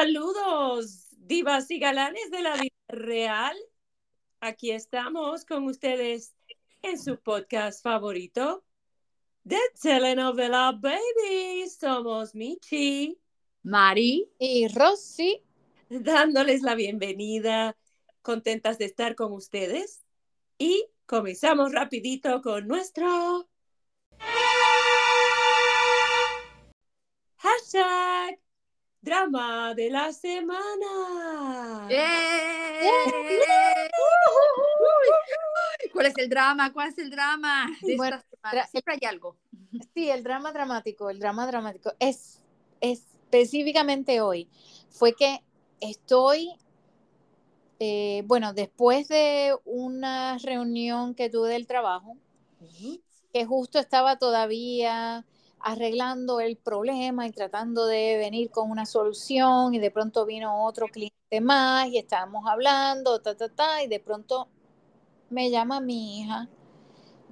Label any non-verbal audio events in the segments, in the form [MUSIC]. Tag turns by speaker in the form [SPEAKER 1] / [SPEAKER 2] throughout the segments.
[SPEAKER 1] Saludos, divas y galanes de la vida real. Aquí estamos con ustedes en su podcast favorito, The Telenovela Baby. Somos Michi,
[SPEAKER 2] Mari
[SPEAKER 3] y Rosy,
[SPEAKER 1] dándoles la bienvenida, contentas de estar con ustedes. Y comenzamos rapidito con nuestro hashtag drama de la semana.
[SPEAKER 2] ¿Cuál es el drama? ¿Cuál es el drama? De
[SPEAKER 3] Bueno,
[SPEAKER 2] esta semana? Siempre hay algo.
[SPEAKER 3] Sí, el drama dramático, el drama dramático es específicamente hoy. Fue que estoy, eh, bueno, después de una reunión que tuve del trabajo, que justo estaba todavía arreglando el problema y tratando de venir con una solución y de pronto vino otro cliente más y estábamos hablando, ta, ta, ta, y de pronto me llama mi hija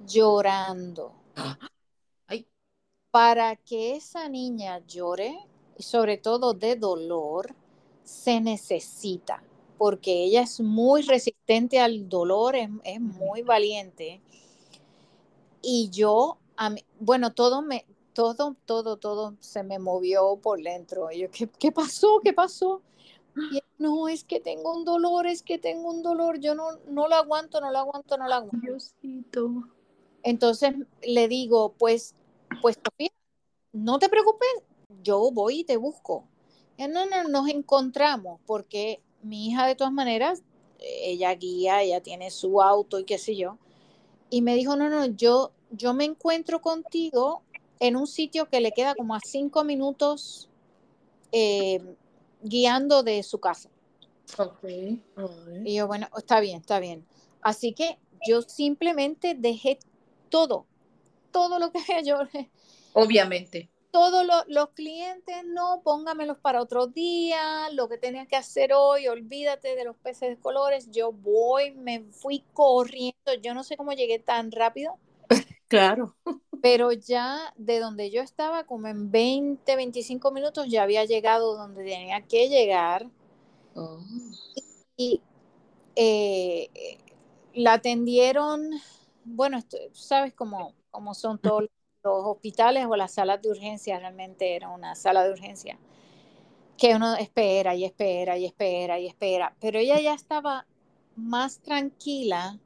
[SPEAKER 3] llorando. [GASPS]
[SPEAKER 2] Ay.
[SPEAKER 3] Para que esa niña llore, y sobre todo de dolor, se necesita, porque ella es muy resistente al dolor, es, es muy valiente. Y yo, a mí- bueno, todo me, todo, todo, todo se me movió por dentro. Y yo, ¿qué, qué pasó? ¿Qué pasó? Y no, es que tengo un dolor, es que tengo un dolor, yo no, no lo aguanto, no lo aguanto, no lo aguanto.
[SPEAKER 2] Diosito.
[SPEAKER 3] Entonces le digo, pues, pues Sofía, no te preocupes, yo voy y te busco. Ya, no, no, nos encontramos porque mi hija de todas maneras, ella guía, ella tiene su auto y qué sé yo. Y me dijo, no, no, yo, yo me encuentro contigo en un sitio que le queda como a cinco minutos eh, guiando de su casa.
[SPEAKER 2] Ok.
[SPEAKER 3] Y yo, bueno, está bien, está bien. Así que yo simplemente dejé todo, todo lo que [LAUGHS] yo,
[SPEAKER 2] Obviamente.
[SPEAKER 3] todos lo- los clientes, no, póngamelos para otro día, lo que tenía que hacer hoy, olvídate de los peces de colores, yo voy, me fui corriendo, yo no sé cómo llegué tan rápido,
[SPEAKER 1] Claro. [LAUGHS]
[SPEAKER 3] pero ya de donde yo estaba, como en 20, 25 minutos, ya había llegado donde tenía que llegar.
[SPEAKER 2] Oh.
[SPEAKER 3] y eh, la atendieron, bueno, sabes cómo, cómo son todos los hospitales o las salas de urgencia, realmente era una sala de urgencia, que uno espera y espera y espera y espera, pero ella ya estaba más tranquila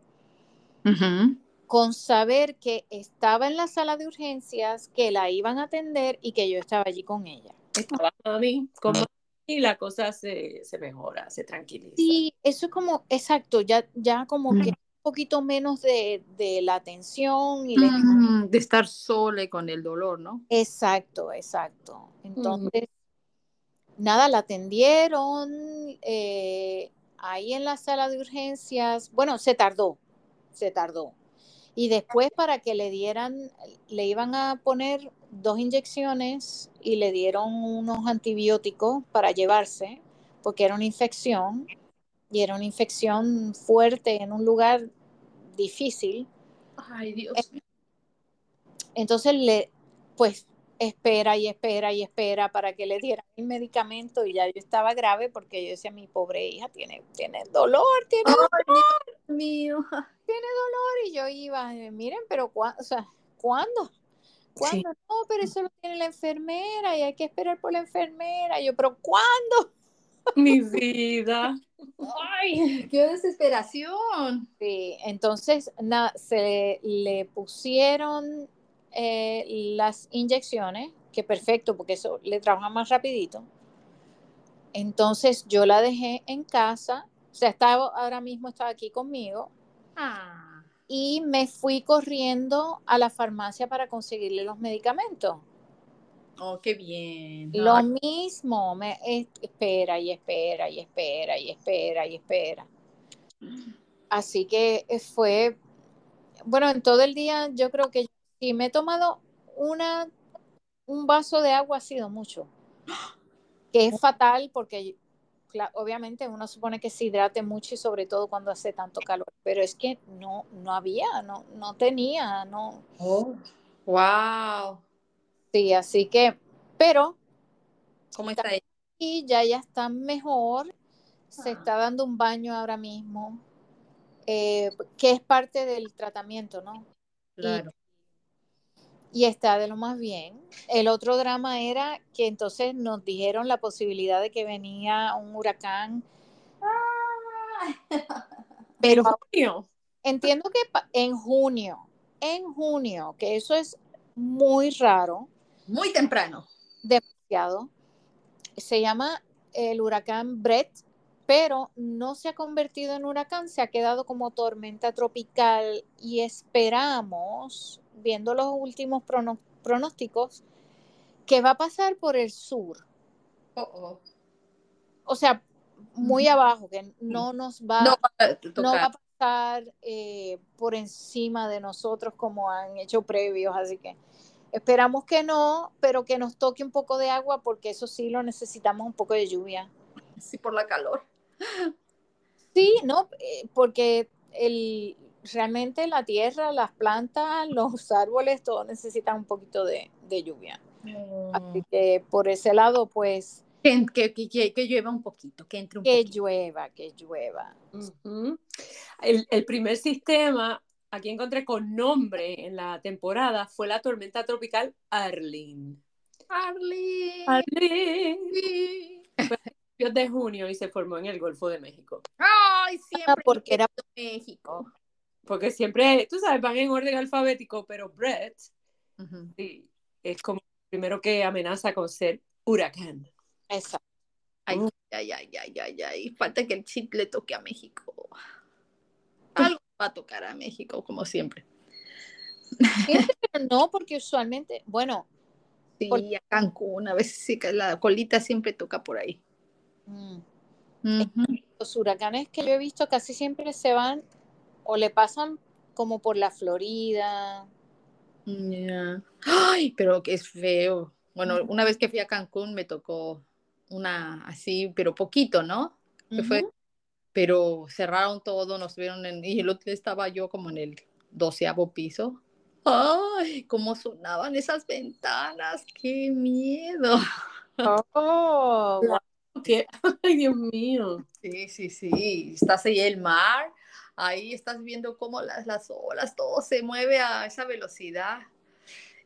[SPEAKER 2] Ujú.
[SPEAKER 3] Con saber que estaba en la sala de urgencias, que la iban a atender y que yo estaba allí con ella.
[SPEAKER 1] Estaba mami con mami y la cosa se, se mejora, se tranquiliza.
[SPEAKER 3] Sí, eso es como, exacto, ya, ya como que un poquito menos de, de la tensión y
[SPEAKER 2] Mm, De estar sola y con el dolor, ¿no?
[SPEAKER 3] Exacto, exacto. Entonces, nada, la atendieron eh, ahí en la sala de urgencias. Bueno, se tardó, se tardó. Y después para que le dieran, le iban a poner dos inyecciones y le dieron unos antibióticos para llevarse, porque era una infección y era una infección fuerte en un lugar difícil.
[SPEAKER 2] Ay, Dios.
[SPEAKER 3] Entonces le, pues espera y espera y espera para que le dieran el medicamento y ya yo estaba grave porque yo decía, mi pobre hija tiene, tiene dolor, tiene dolor
[SPEAKER 2] mío.
[SPEAKER 3] y yo iba, eh, miren, pero cua- o sea, ¿cuándo? ¿Cuándo? No, pero eso lo tiene la enfermera y hay que esperar por la enfermera. Yo, pero ¿cuándo?
[SPEAKER 1] Mi vida.
[SPEAKER 2] Ay, qué desesperación.
[SPEAKER 3] Sí, entonces nada, se le pusieron eh, las inyecciones, que perfecto, porque eso le trabaja más rapidito. Entonces yo la dejé en casa, o sea, estaba, ahora mismo estaba aquí conmigo
[SPEAKER 2] Ah.
[SPEAKER 3] y me fui corriendo a la farmacia para conseguirle los medicamentos.
[SPEAKER 2] Oh, qué bien.
[SPEAKER 3] Lo mismo, me es- espera y espera y espera y espera y espera. Así que fue, bueno, en todo el día yo creo que si me he tomado una, un vaso de agua ha sido mucho, que es fatal porque obviamente uno supone que se hidrate mucho y sobre todo cuando hace tanto calor, pero es que no, no había, no, no tenía, no,
[SPEAKER 2] Oh, wow.
[SPEAKER 3] sí, así que, pero
[SPEAKER 2] ¿Cómo está ella?
[SPEAKER 3] y ya ya está mejor. Se
[SPEAKER 2] Ah.
[SPEAKER 3] está dando un baño ahora mismo, eh, que es parte del tratamiento, ¿no?
[SPEAKER 2] Claro.
[SPEAKER 3] Y está de lo más bien. El otro drama era que entonces nos dijeron la posibilidad de que venía un huracán, pero
[SPEAKER 1] Junio.
[SPEAKER 3] entiendo que en junio, en junio, que eso es muy raro,
[SPEAKER 2] Muy temprano.
[SPEAKER 3] demasiado. Se llama el huracán Brett, pero no se ha convertido en huracán, se ha quedado como tormenta tropical y esperamos, viendo los últimos pronósticos, que va a pasar por el sur,
[SPEAKER 2] Oh, oh.
[SPEAKER 3] o sea, muy abajo, que no nos va,
[SPEAKER 2] No va a
[SPEAKER 3] no va a
[SPEAKER 2] tocar.
[SPEAKER 3] pasar eh, por encima de nosotros como han hecho previos, así que esperamos que no, pero que nos toque un poco de agua porque eso sí lo necesitamos un poco de lluvia.
[SPEAKER 2] Sí, por la calor.
[SPEAKER 3] Sí, no, Eh, porque el, realmente la tierra, las plantas, los árboles, todo necesitan un poquito de, de lluvia. Así que por ese lado, pues
[SPEAKER 2] Que, que, que, que- que llueva un poquito, que entre un
[SPEAKER 3] que
[SPEAKER 2] poquito.
[SPEAKER 3] llueva, que llueva.
[SPEAKER 1] El, el primer sistema, aquí encontré con nombre en la temporada, fue la tormenta tropical Arlene. Arlene.
[SPEAKER 2] Sí.
[SPEAKER 1] principios de junio y se formó en el Golfo de México.
[SPEAKER 2] Ay, siempre.
[SPEAKER 3] porque era-
[SPEAKER 2] México.
[SPEAKER 1] Porque siempre, tú sabes, van en orden alfabético, pero Brett sí, es como el primero que amenaza con ser huracán.
[SPEAKER 3] Esa.
[SPEAKER 2] Ay,
[SPEAKER 1] Mm.
[SPEAKER 2] ay, ay, ay, ay, ay. Falta que el chip le toque a México. Algo va a tocar a México, como siempre.
[SPEAKER 3] No, porque usualmente, bueno,
[SPEAKER 2] Sí,
[SPEAKER 3] Por-
[SPEAKER 2] a Cancún, a veces sí la colita siempre toca por ahí.
[SPEAKER 3] mm, los huracanes que yo he visto casi siempre se van o le pasan como por la Florida.
[SPEAKER 2] Ay, pero que es feo. Bueno, una vez que fui a Cancún me tocó una así, pero poquito, ¿no? Fue, pero cerraron todo, nos vieron en, y el otro estaba yo como en el doceavo piso. Ay, cómo sonaban esas ventanas, qué miedo.
[SPEAKER 3] Oh. [LAUGHS]
[SPEAKER 1] ¿Qué? Ay, Dios mío.
[SPEAKER 2] Sí, sí, sí, estás ahí el mar, ahí estás viendo cómo las, las olas, todo se mueve a esa velocidad.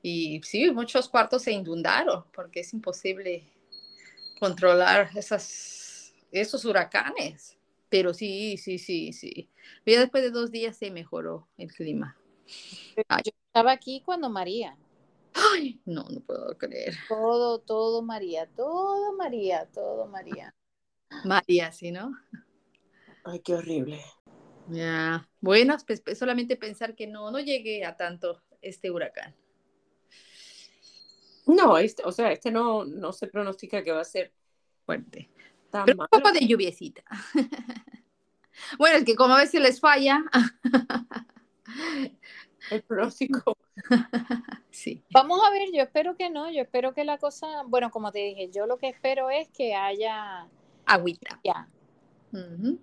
[SPEAKER 2] Y sí, muchos cuartos se inundaron porque es imposible controlar esas, esos huracanes. Pero sí, sí, sí, sí. Ya después de dos días se mejoró el clima. Ay.
[SPEAKER 3] Yo estaba aquí cuando María.
[SPEAKER 2] Ay, no, no puedo creer.
[SPEAKER 3] Todo, todo María, todo María, todo María.
[SPEAKER 2] María, ¿sí, no?
[SPEAKER 1] Ay, qué horrible.
[SPEAKER 2] Ya. Bueno, pues, pues, solamente pensar que no, no llegué a tanto este huracán.
[SPEAKER 1] No, este, o sea, este no, no se pronostica que va a ser
[SPEAKER 2] Fuerte.
[SPEAKER 1] tan
[SPEAKER 2] Pero
[SPEAKER 1] malo.
[SPEAKER 2] un poco de lluviecita. [LAUGHS] bueno, es que como a veces les falla. [LAUGHS]
[SPEAKER 1] El pronóstico. [LAUGHS]
[SPEAKER 2] sí.
[SPEAKER 3] Vamos a ver, yo espero que no, yo espero que la cosa, bueno, como te dije, yo lo que espero es que haya
[SPEAKER 2] Agüita.
[SPEAKER 3] ya.
[SPEAKER 2] Ujú.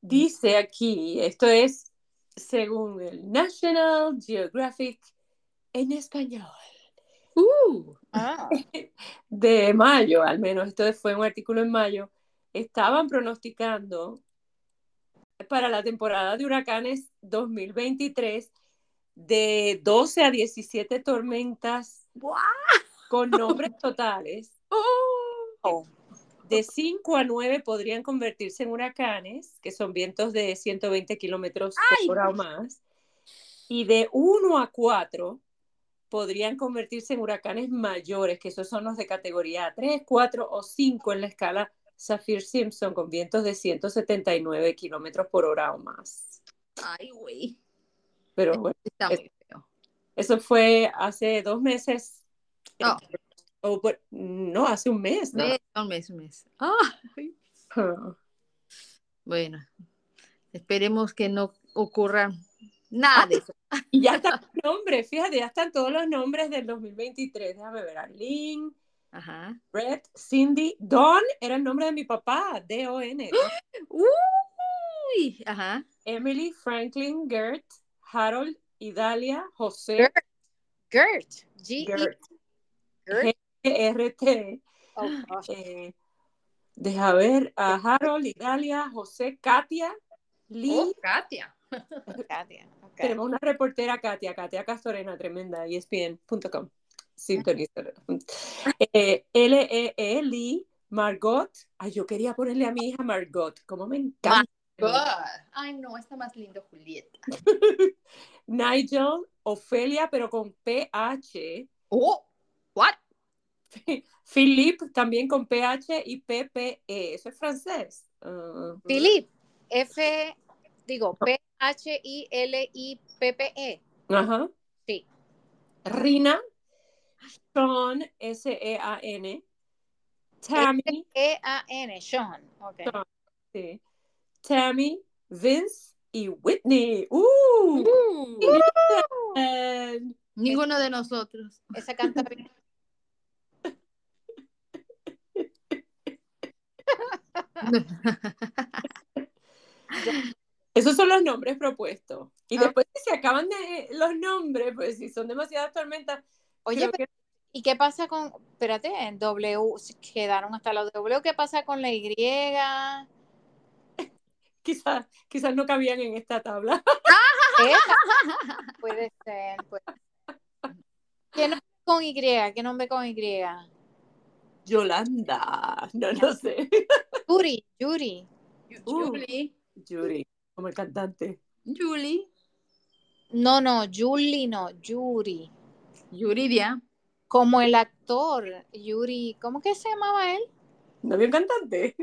[SPEAKER 1] Dice aquí, esto es según el National Geographic en español.
[SPEAKER 2] Uh,
[SPEAKER 3] Ah, [LAUGHS]
[SPEAKER 1] de mayo, al menos, esto fue un artículo en mayo, estaban pronosticando para la temporada de huracanes 2023 de 12 a 17 tormentas con nombres totales. [LAUGHS]
[SPEAKER 2] Oh.
[SPEAKER 1] De 5 a 9 podrían convertirse en huracanes, que son vientos de 120 kilómetros por hora o más. Y de 1 a 4 podrían convertirse en huracanes mayores, que esos son los de categoría 3, 4 o 5 en la escala Saffir-Simpson, con vientos de 179 kilómetros por hora o más.
[SPEAKER 2] Ay, güey.
[SPEAKER 1] Pero bueno,
[SPEAKER 2] Está muy feo.
[SPEAKER 1] eso fue hace dos meses.
[SPEAKER 2] Oh.
[SPEAKER 1] O, bueno, no, hace un mes, ¿no?
[SPEAKER 2] Mes, un mes, un mes. Ay.
[SPEAKER 1] Ah.
[SPEAKER 2] Bueno, esperemos que no ocurra nada de eso.
[SPEAKER 1] Y ya están los nombres, fíjate, ya están todos los nombres del 2023. Déjame ver, Arlene,
[SPEAKER 2] Ajá.
[SPEAKER 1] Brett, Cindy, Don era el nombre de mi papá, D-O-N. [GASPS]
[SPEAKER 2] Uy, ajá.
[SPEAKER 1] Emily, Franklin, Gert, Harold, Idalia, José,
[SPEAKER 3] Gert. Gert, G E
[SPEAKER 1] Gert,
[SPEAKER 3] Gert.
[SPEAKER 1] G-R-T,
[SPEAKER 3] Oh. [GASPS]
[SPEAKER 1] Eh, deja ver a Harold, Italia, José, Katia, Lee.
[SPEAKER 2] Oh, Katia. [LAUGHS]
[SPEAKER 1] Tenemos una reportera, Katia, Katia Castorena, tremenda, E ESPN.com. Sintonízalo. [LAUGHS] Eh, L-E-E, Lee, Margot. Ay, yo quería ponerle a mi hija Margot, como me encanta.
[SPEAKER 2] God. Ay, no, está más lindo Julieta. [LAUGHS]
[SPEAKER 1] Nigel, Ofelia, pero con PH.
[SPEAKER 2] Oh, what?
[SPEAKER 1] Philippe, también con PH y PPE. Eso es francés. Ah,
[SPEAKER 3] Philip, F, digo, P-H-I-L-I-P-P-E.
[SPEAKER 1] ajá.
[SPEAKER 3] Sí.
[SPEAKER 1] Rina, Sean, S-E-A-N. Tammy,
[SPEAKER 3] E-A-N, Sean. Ok.
[SPEAKER 1] sí. Tammy, Vince y Whitney. ¡Uh!
[SPEAKER 2] Uh,
[SPEAKER 1] And-
[SPEAKER 2] ninguno de nosotros.
[SPEAKER 3] Esa canta bien. [LAUGHS]
[SPEAKER 1] Esos son los nombres propuestos. Y
[SPEAKER 3] Ah.
[SPEAKER 1] después si se acaban de los nombres, pues si son demasiadas tormentas.
[SPEAKER 3] Oye,
[SPEAKER 1] creo
[SPEAKER 3] pero-
[SPEAKER 1] que-
[SPEAKER 3] ¿y qué pasa con, espérate, en W, quedaron hasta los W, ¿qué pasa con la Y? [LAUGHS]
[SPEAKER 1] quizás, quizás no cabían en esta tabla. [LAUGHS]
[SPEAKER 3] Esa. Puede ser, puede ser. ¿Qué nombre con Y? ¿Qué nombre con Y?
[SPEAKER 1] Yolanda. No, no sé.
[SPEAKER 3] Yuri, Yuri.
[SPEAKER 2] Julie.
[SPEAKER 1] Yuri, como el cantante.
[SPEAKER 2] Julie.
[SPEAKER 3] No, no, Julie no, Yuri.
[SPEAKER 2] Yuridia.
[SPEAKER 3] Como el actor, Yuri, ¿cómo que se llamaba él?
[SPEAKER 1] ¿No había un cantante?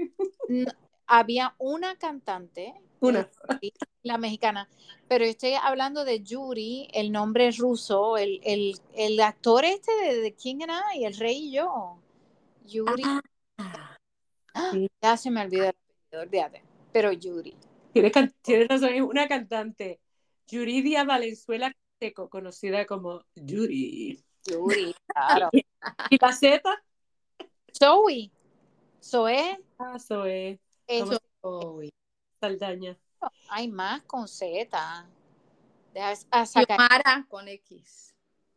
[SPEAKER 3] N- había una cantante,
[SPEAKER 1] Una.
[SPEAKER 3] eh, la mexicana, pero estoy hablando de Yuri, el nombre ruso, el, el, el actor este de, de quién era y el rey y yo. Yuri,
[SPEAKER 1] ¡Ah! Sí.
[SPEAKER 3] ya se me olvidó el olvídate, pero Yuri.
[SPEAKER 1] Tienes, can- tienes razón, es una cantante. Yuridia Valenzuela Seco, conocida como Yuri.
[SPEAKER 3] Yuri, [LAUGHS] claro.
[SPEAKER 1] ¿Y la Z?
[SPEAKER 3] Zoe, Zoe,
[SPEAKER 1] Ah, Zoe
[SPEAKER 3] eso,
[SPEAKER 2] Uy.
[SPEAKER 1] Saldaña.
[SPEAKER 3] hay más con Z. A
[SPEAKER 2] Xiomara con X.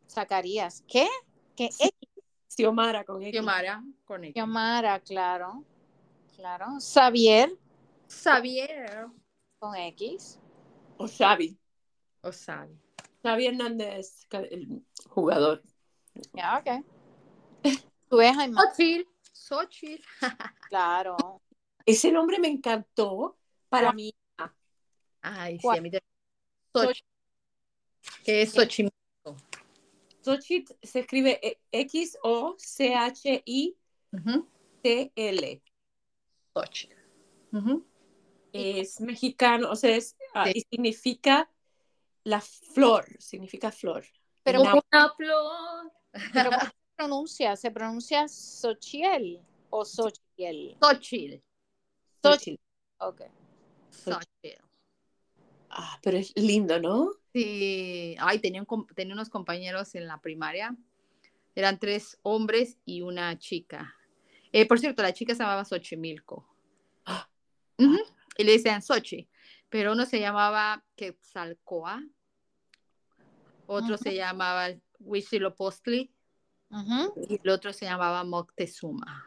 [SPEAKER 3] Zacarías. ¿Qué? ¿Qué? X.
[SPEAKER 1] Xiomara con X.
[SPEAKER 2] Xiomara con X.
[SPEAKER 3] Xiomara, claro. Claro. Xavier
[SPEAKER 2] Xavier.
[SPEAKER 3] con X.
[SPEAKER 1] O Xavi.
[SPEAKER 2] O Xavi.
[SPEAKER 1] Xavi Hernández, el jugador.
[SPEAKER 3] Ya, ok. Tú ves, más.
[SPEAKER 2] Xochitl. Xochitl. [LAUGHS]
[SPEAKER 3] Claro.
[SPEAKER 1] Ese nombre me encantó para mí.
[SPEAKER 2] Ay, sí,
[SPEAKER 3] ¿Cuál?
[SPEAKER 2] a mí también. Xochitl. Que es Xochimilco.
[SPEAKER 1] Xochitl se escribe E- X-O-C-H-I-T-L. Es mexicano, o sea, es, ah,
[SPEAKER 2] Sí.
[SPEAKER 1] y significa la flor, significa flor.
[SPEAKER 3] Pero,
[SPEAKER 1] Una-
[SPEAKER 2] Una flor.
[SPEAKER 3] pero ¿cómo se pronuncia? ¿Se pronuncia Xochiel o Xochiel?
[SPEAKER 2] Xochitl.
[SPEAKER 1] Xochitl.
[SPEAKER 3] Ok.
[SPEAKER 2] Xochitl.
[SPEAKER 1] Ah, pero es lindo, ¿no?
[SPEAKER 2] Sí, ay, tenía, un com- tenía unos compañeros en la primaria. Eran tres hombres y una chica. Eh, por cierto, la chica se llamaba Xochimilco.
[SPEAKER 1] Ah.
[SPEAKER 2] Ujú, Y le decían Xochi. Pero uno se llamaba Quetzalcoa. Otro se llamaba Huitzilopochtli. Y el otro se llamaba Moctezuma.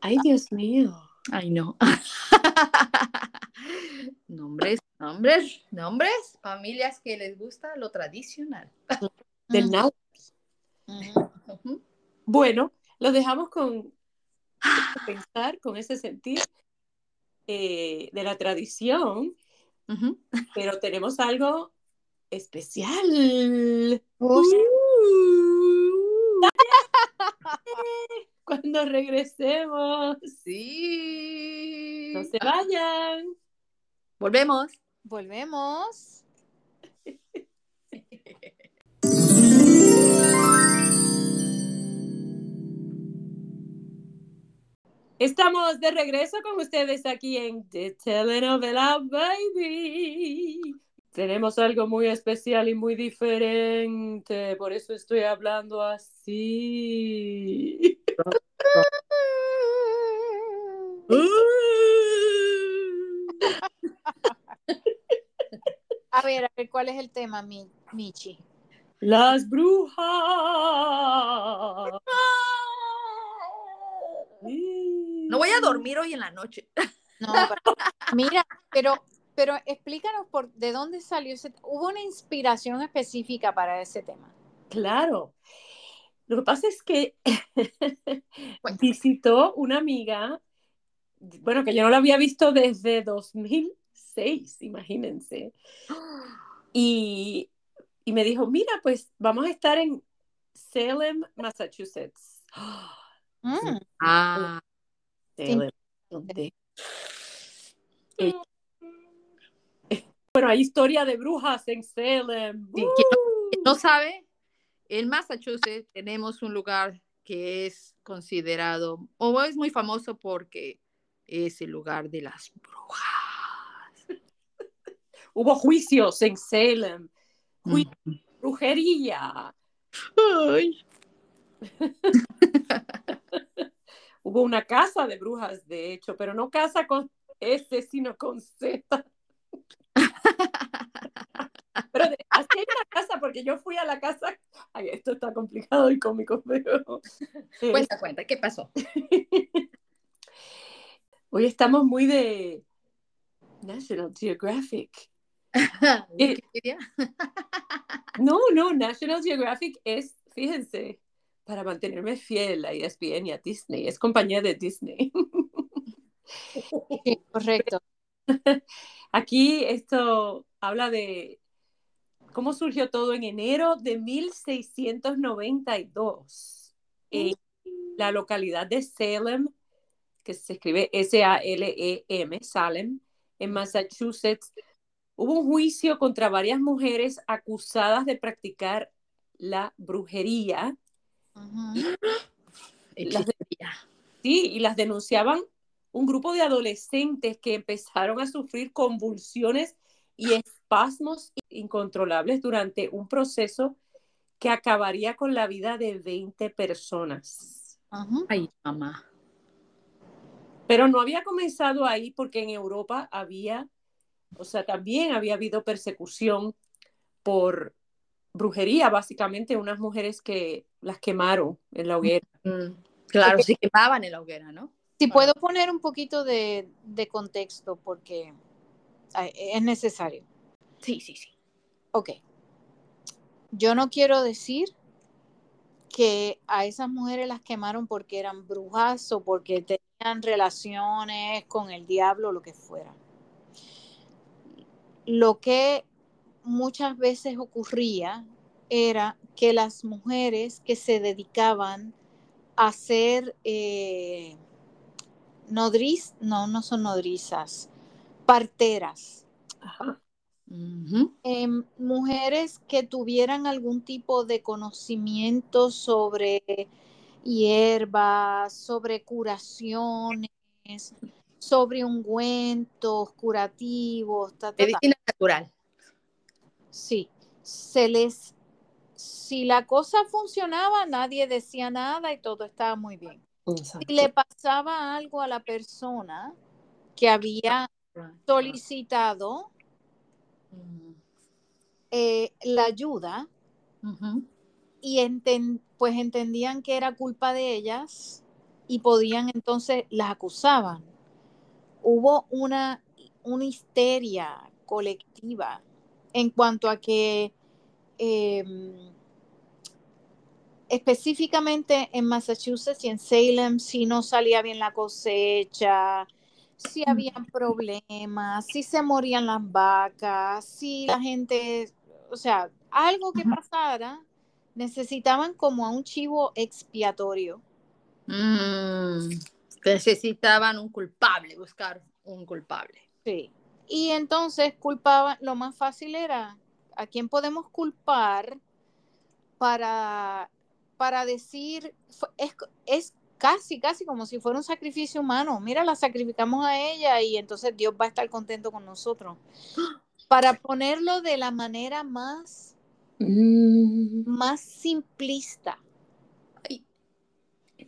[SPEAKER 1] Ay, Dios mío.
[SPEAKER 2] Ay, no. [LAUGHS] nombres, nombres, nombres. Familias que les gusta lo tradicional.
[SPEAKER 1] Del náhuatl. Bueno, lo dejamos con pensar, con ese sentir eh, de la tradición, pero tenemos algo especial.
[SPEAKER 3] Uy, [LAUGHS]
[SPEAKER 1] Cuando regresemos,
[SPEAKER 2] Sí.
[SPEAKER 1] no se vayan.
[SPEAKER 2] Volvemos.
[SPEAKER 3] Volvemos.
[SPEAKER 1] Estamos de regreso con ustedes aquí en The Telenovela Baby. Tenemos algo muy especial y muy diferente, por eso estoy hablando así. [LAUGHS]
[SPEAKER 3] A ver, a ver, ¿cuál es el tema, Mi- Michi?
[SPEAKER 1] Las brujas.
[SPEAKER 2] No voy a dormir hoy en la noche.
[SPEAKER 3] No, pero- mira, pero, pero explícanos por de dónde salió ese. ¿Hubo una inspiración específica para ese tema?
[SPEAKER 1] Claro. Lo que pasa es que [LAUGHS] visitó una amiga, bueno, que yo no la había visto desde 2006, imagínense. [GASPS] Y, y me dijo, mira, pues vamos a estar en Salem, Massachusetts.
[SPEAKER 3] Mm,
[SPEAKER 2] Ah,
[SPEAKER 1] Donde- Eh, Bueno, hay historia de brujas en Salem.
[SPEAKER 2] Sí,
[SPEAKER 1] ¡Woo!
[SPEAKER 2] quien no sabe, en Massachusetts tenemos un lugar que es considerado, o es muy famoso porque es el lugar de las brujas. [LAUGHS]
[SPEAKER 1] Hubo juicios en Salem,
[SPEAKER 2] Mm.
[SPEAKER 1] brujería.
[SPEAKER 2] Ay. [LAUGHS]
[SPEAKER 1] Hubo una casa de brujas, de hecho, pero no casa con S, sino con Z. [LAUGHS] Pero de- así hay una casa, porque yo fui a la casa. Ay, esto está complicado y cómico, pero. eh, [LAUGHS]
[SPEAKER 2] Cuenta, cuenta, ¿qué pasó? [LAUGHS]
[SPEAKER 1] Hoy estamos muy de National Geographic.
[SPEAKER 2] Wikipedia.
[SPEAKER 1] No, no, National Geographic es, fíjense, para mantenerme fiel a ESPN y a Disney. Es compañía de Disney. [LAUGHS]
[SPEAKER 3] sí, correcto. [LAUGHS]
[SPEAKER 1] Aquí esto habla de cómo surgió todo en enero de 1692 en la localidad de Salem, que se escribe S-A-L-E-M, Salem, en Massachusetts. Hubo un juicio contra varias mujeres acusadas de practicar la brujería. Sí, y las denunciaban un grupo de adolescentes que empezaron a sufrir convulsiones y espasmos incontrolables durante un proceso que acabaría con la vida de 20 personas.
[SPEAKER 2] Ay, mamá.
[SPEAKER 1] Pero no había comenzado ahí porque en Europa había, o sea, también había habido persecución por brujería, básicamente unas mujeres que las quemaron en la hoguera.
[SPEAKER 2] Mm, Claro, se quemaban en la hoguera, ¿no?
[SPEAKER 3] Si
[SPEAKER 2] Ah.
[SPEAKER 3] puedo poner un poquito de, de contexto porque es necesario.
[SPEAKER 2] Sí, sí, sí.
[SPEAKER 3] Ok. Yo no quiero decir que a esas mujeres las quemaron porque eran brujas o porque tenían relaciones con el diablo o lo que fuera. Lo que muchas veces ocurría era que las mujeres que se dedicaban a ser eh, nodriz, no, no son nodrizas, parteras,
[SPEAKER 1] Ajá.
[SPEAKER 3] Em, mujeres que tuvieran algún tipo de conocimiento sobre hierbas, sobre curaciones, sobre ungüentos curativos, ta, ta, ta.
[SPEAKER 2] Medicina natural.
[SPEAKER 3] Sí, se les, si la cosa funcionaba, nadie decía nada y todo estaba muy bien. Si le pasaba algo a la persona que había solicitado eh, la ayuda, y enten- pues entendían que era culpa de ellas y podían entonces las acusaban. Hubo una, una histeria colectiva en cuanto a que em, específicamente en Massachusetts y en Salem si no salía bien la cosecha, si habían problemas, si se morían las vacas, si la gente, o sea, algo que pasara, necesitaban como a un chivo expiatorio.
[SPEAKER 2] Mm. Necesitaban un culpable, buscar un culpable.
[SPEAKER 3] Sí. Y entonces culpaban, lo más fácil era, ¿a quién podemos culpar para, para decir, es, es casi, casi como si fuera un sacrificio humano. Mira, la sacrificamos a ella y entonces Dios va a estar contento con nosotros. Para ponerlo de la manera más,
[SPEAKER 1] Mm.
[SPEAKER 3] más simplista.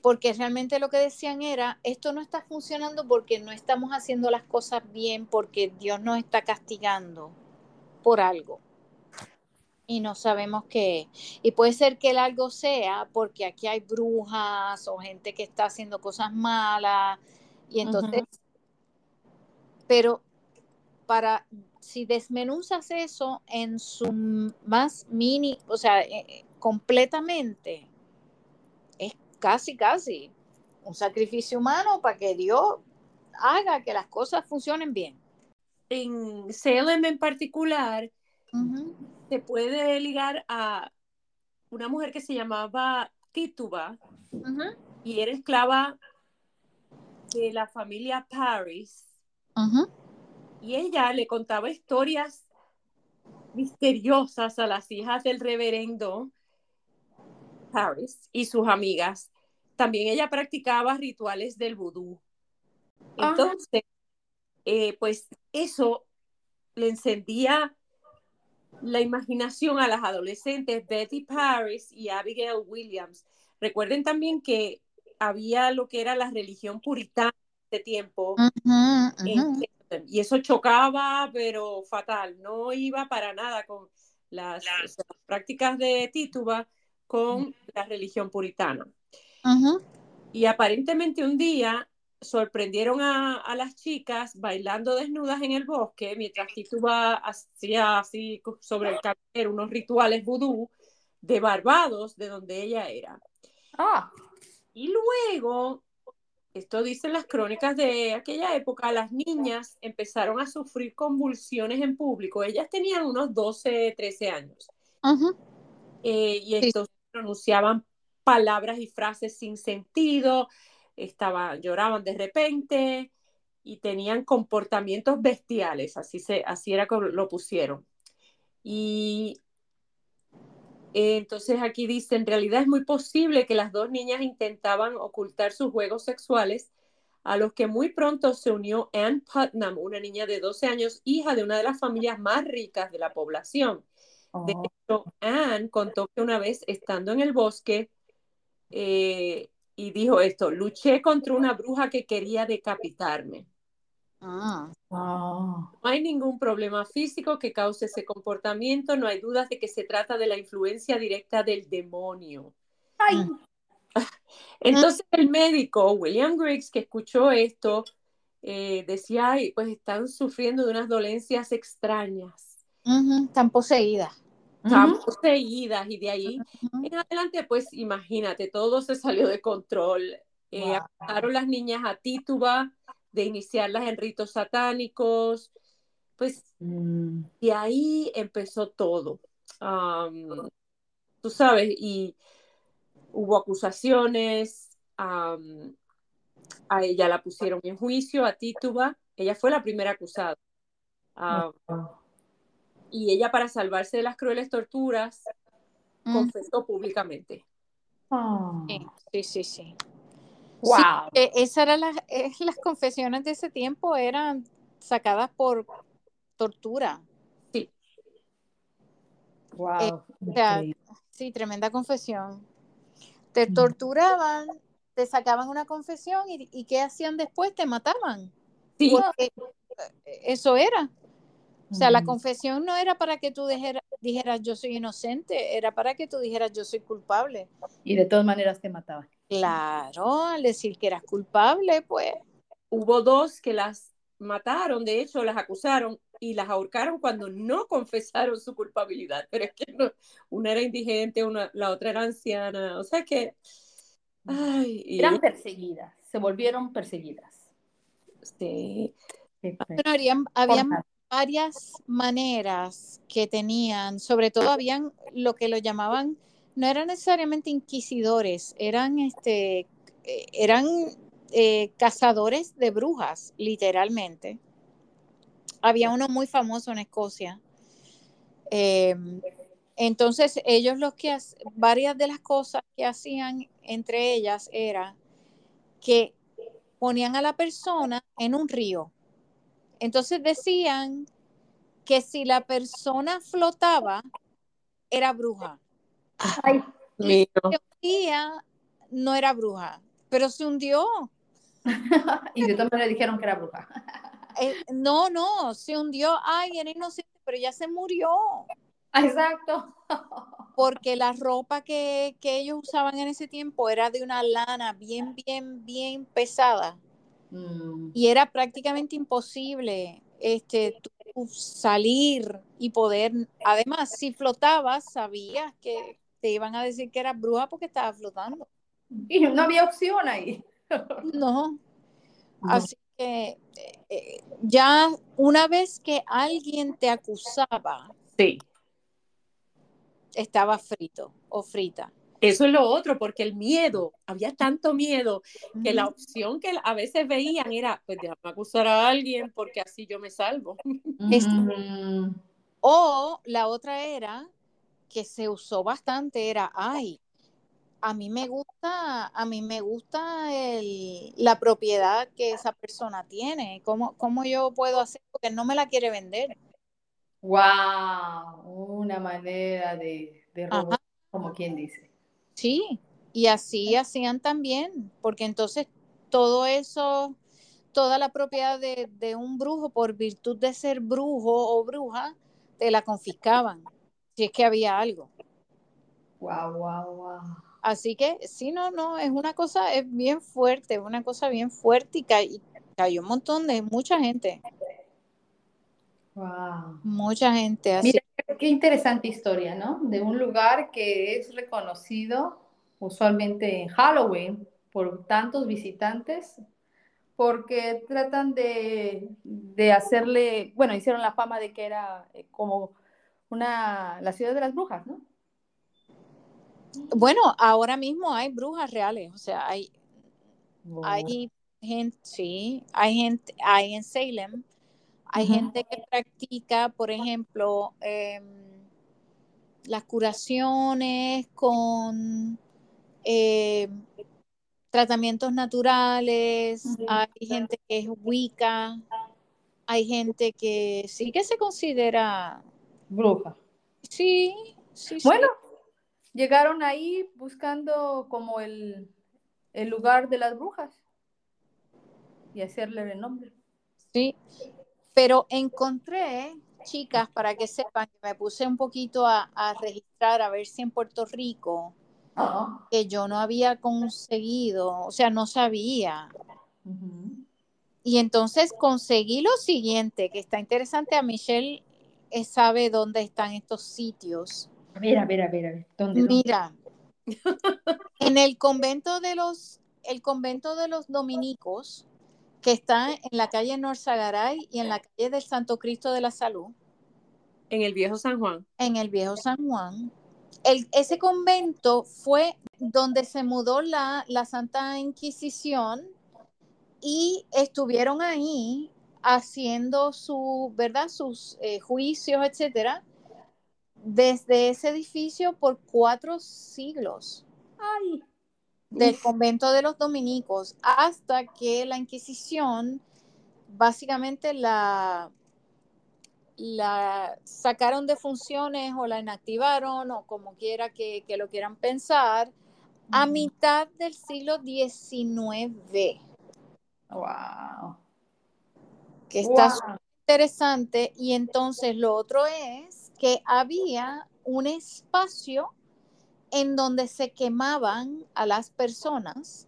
[SPEAKER 3] Porque realmente lo que decían era, esto no está funcionando porque no estamos haciendo las cosas bien, porque Dios nos está castigando por algo. Y no sabemos qué. Y puede ser que el algo sea porque aquí hay brujas o gente que está haciendo cosas malas. Y entonces, pero para, si desmenuzas eso en su más mini, o sea, eh, eh, completamente, es casi, casi un sacrificio humano para que Dios haga que las cosas funcionen bien.
[SPEAKER 1] En Salem en particular, se puede ligar a una mujer que se llamaba Tituba y era esclava de la familia Paris. Y ella le contaba historias misteriosas a las hijas del reverendo Paris y sus amigas. También ella practicaba rituales del vudú. Entonces, eh, pues eso le encendía la imaginación a las adolescentes Betty Paris y Abigail Williams. Recuerden también que había lo que era la religión puritana de tiempo. y eso chocaba, pero fatal. No iba para nada con las, prácticas de Tituba con la religión puritana. Y aparentemente un día sorprendieron a, las chicas bailando desnudas en el bosque mientras Tituba hacía así sobre el cabello unos rituales vudú de Barbados, de donde ella era.
[SPEAKER 2] Ah.
[SPEAKER 1] Y luego, esto dicen las crónicas de aquella época, las niñas empezaron a sufrir convulsiones en público. Ellas tenían unos 12, 13 años. Eh, y entonces pronunciaban palabras y frases sin sentido, estaba, lloraban de repente y tenían comportamientos bestiales, así, se, así era como lo pusieron. Y entonces aquí dice, en realidad es muy posible que las dos niñas intentaban ocultar sus juegos sexuales, a los que muy pronto se unió Ann Putnam, una niña de 12 años, hija de una de las familias más ricas de la población. De oh. hecho, Ann contó que una vez estando en el bosque, eh, y dijo esto, luché contra una bruja que quería decapitarme.
[SPEAKER 3] Ah.
[SPEAKER 1] No hay ningún problema físico que cause ese comportamiento, no hay dudas de que se trata de la influencia directa del demonio.
[SPEAKER 2] Ay. [LAUGHS]
[SPEAKER 1] Entonces el médico, William Griggs, que escuchó esto, eh, decía, Ay, pues están sufriendo de unas dolencias extrañas.
[SPEAKER 3] están poseídas
[SPEAKER 1] están poseídas y de ahí en adelante, pues imagínate, todo se salió de control. Eh, las niñas a Tituba de iniciarlas en ritos satánicos, pues mm. y ahí empezó todo. tú sabes, y hubo acusaciones, a ella la pusieron en juicio, a Tituba, ella fue la primera acusada y ella para salvarse de las crueles torturas mm. confesó públicamente.
[SPEAKER 3] Ah. Sí, sí, sí.
[SPEAKER 2] Wow.
[SPEAKER 3] E, esa era las, las confesiones de ese tiempo eran sacadas por tortura.
[SPEAKER 1] Sí.
[SPEAKER 2] Wow.
[SPEAKER 3] Eh, sí, tremenda confesión. Te mm. torturaban, te sacaban una confesión y, y ¿qué hacían después? Te mataban.
[SPEAKER 1] Sí.
[SPEAKER 3] Porque eh, eso era. O sea, la confesión no era para que tú dijeras yo soy inocente, era para que tú dijeras yo soy culpable.
[SPEAKER 2] Y de todas maneras te mataban.
[SPEAKER 3] Claro, al decir que eras culpable, pues.
[SPEAKER 1] Hubo dos que las mataron, de hecho las acusaron y las ahorcaron cuando no confesaron su culpabilidad, pero es que no, una era indigente, una, la otra era anciana, o sea que... Ay,
[SPEAKER 2] Eran perseguidas, se volvieron perseguidas.
[SPEAKER 1] Sí.
[SPEAKER 3] Bueno, habían, varias maneras que tenían, sobre todo habían lo que lo llamaban, no eran necesariamente inquisidores, eran este, eh, eran eh, cazadores de brujas, literalmente. Había uno muy famoso en Escocia. Em, entonces, ellos los que varias de las cosas que hacían entre ellas era que ponían a la persona en un río entonces decían que si la persona flotaba, era bruja.
[SPEAKER 2] Ay,
[SPEAKER 3] si se hundía, no era bruja, pero se hundió. [LAUGHS]
[SPEAKER 2] y de todas maneras dijeron que era bruja.
[SPEAKER 3] Eh, no, no, se hundió. Ay, era inocente, pero ya se murió.
[SPEAKER 2] Exacto.
[SPEAKER 3] Porque la ropa que, que ellos usaban en ese tiempo era de una lana bien, bien, bien pesada.
[SPEAKER 2] Mm,
[SPEAKER 3] Y era prácticamente imposible este, tú salir y poder. Además, si flotabas, sabías que te iban a decir que eras bruja porque estabas flotando.
[SPEAKER 2] Y no había opción ahí. [LAUGHS]
[SPEAKER 3] No. Así que eh, eh, ya una vez que alguien te acusaba,
[SPEAKER 1] Sí.
[SPEAKER 3] estaba frito o frita.
[SPEAKER 1] Eso es lo otro, porque el miedo, había tanto miedo que la opción que a veces veían era, pues déjame acusar a alguien porque así yo me salvo.
[SPEAKER 3] Es-
[SPEAKER 2] Mm,
[SPEAKER 3] O la otra era que se usó bastante, era, ay, a mí me gusta, a mí me gusta el- la propiedad que esa persona tiene. ¿Cómo, cómo yo puedo hacer? Porque no me la quiere vender.
[SPEAKER 2] wow, una manera de, de
[SPEAKER 3] Ajá.
[SPEAKER 2] robar, como quien dice.
[SPEAKER 3] Sí, y así hacían también, porque entonces todo eso, toda la propiedad de, de un brujo, por virtud de ser brujo o bruja, te la confiscaban, si es que había algo.
[SPEAKER 2] Wow, wow, wow.
[SPEAKER 3] Así que sí, no, no, es una cosa, es bien fuerte, es una cosa bien fuerte y, ca- y cayó un montón de, mucha gente,
[SPEAKER 2] Wow.
[SPEAKER 3] mucha gente. Así,
[SPEAKER 2] Mira, qué interesante historia, ¿no? De un lugar que es reconocido usualmente en Halloween por tantos visitantes, porque tratan de, de hacerle, bueno, hicieron la fama de que era eh, como una, la ciudad de las brujas, ¿no?
[SPEAKER 3] bueno, ahora mismo hay brujas reales, o sea, hay, hay gente, sí, hay gente, hay en Salem, hay gente que practica, por ejemplo, em, las curaciones con em, tratamientos naturales, hay gente que es Wicca, hay gente que sí que se considera,
[SPEAKER 2] Bruja.
[SPEAKER 3] sí, sí, sí.
[SPEAKER 2] Bueno, llegaron ahí buscando como el, el lugar de las brujas y hacerle el nombre.
[SPEAKER 3] Sí, pero encontré, chicas, para que sepan, que me puse un poquito a, a registrar, a ver si en Puerto Rico, que yo no había conseguido, o sea, no sabía. Y entonces conseguí lo siguiente, que está interesante, a Michelle eh, sabe dónde están estos sitios.
[SPEAKER 2] A ver, a ver, a ver, a ver. ¿Dónde? dónde?
[SPEAKER 3] Mira, en el convento de los, el convento de los dominicos, que está en la calle Norzagaray y en la calle del Santo Cristo de la Salud,
[SPEAKER 1] En el viejo San Juan.
[SPEAKER 3] en el viejo San Juan. El- ese convento fue donde se mudó la, la Santa Inquisición y estuvieron ahí haciendo su, ¿verdad? sus eh, juicios, etcétera, desde ese edificio por cuatro siglos
[SPEAKER 2] Ay.
[SPEAKER 3] Del convento de los dominicos hasta que la Inquisición básicamente la, la sacaron de funciones o la inactivaron o como quiera que, que lo quieran pensar a mitad del siglo XIX,
[SPEAKER 2] Wow.
[SPEAKER 3] que está
[SPEAKER 2] Wow.
[SPEAKER 3] interesante. Y entonces lo otro es que había un espacio en donde se quemaban a las personas,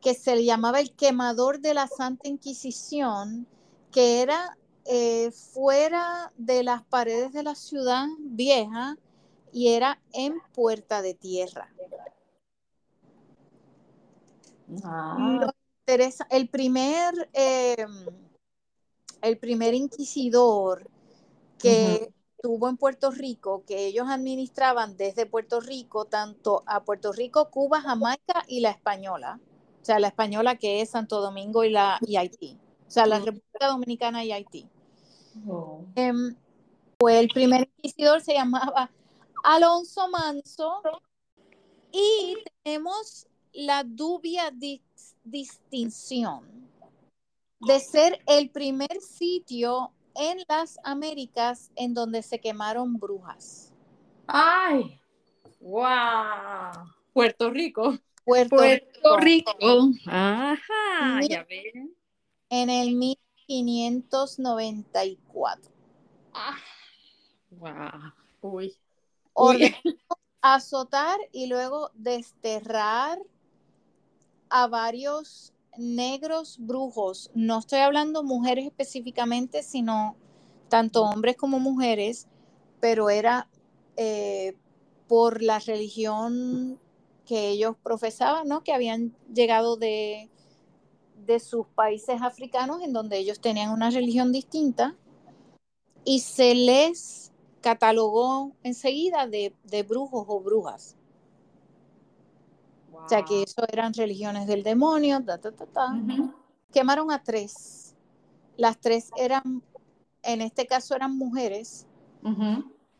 [SPEAKER 3] que se le llamaba el quemador de la Santa Inquisición, que era eh, fuera de las paredes de la ciudad vieja y era en Puerta de Tierra.
[SPEAKER 2] Ah.
[SPEAKER 3] Lo interesa, el primer, eh, el primer inquisidor que tuvo en Puerto Rico, que ellos administraban desde Puerto Rico, tanto a Puerto Rico, Cuba, Jamaica y la española. O sea, la española que es Santo Domingo y, la, y Haití. O sea, la. República Dominicana y Haití.
[SPEAKER 2] Oh.
[SPEAKER 3] Pues el primer inquisidor se llamaba Alonso Manso y tenemos la dubia dis- distinción de ser el primer sitio en las Américas en donde se quemaron brujas.
[SPEAKER 2] Ay. Wow.
[SPEAKER 1] Puerto Rico.
[SPEAKER 3] Puerto,
[SPEAKER 2] Puerto
[SPEAKER 3] Rico,
[SPEAKER 2] Rico. Ajá.
[SPEAKER 3] Mi-
[SPEAKER 2] Ya ven.
[SPEAKER 3] en el 1594.
[SPEAKER 2] Ah. Wow.
[SPEAKER 1] Uy.
[SPEAKER 3] ordenó [LAUGHS] azotar y luego desterrar a varios negros brujos. No estoy hablando mujeres específicamente, sino tanto hombres como mujeres, pero era eh, por la religión que ellos profesaban, ¿no? Que habían llegado de, de sus países africanos en donde ellos tenían una religión distinta y se les catalogó enseguida de, de brujos o brujas. O sea, que eso eran religiones del demonio, ta, ta, ta, ta. Quemaron a tres. Las tres eran, en este caso eran mujeres.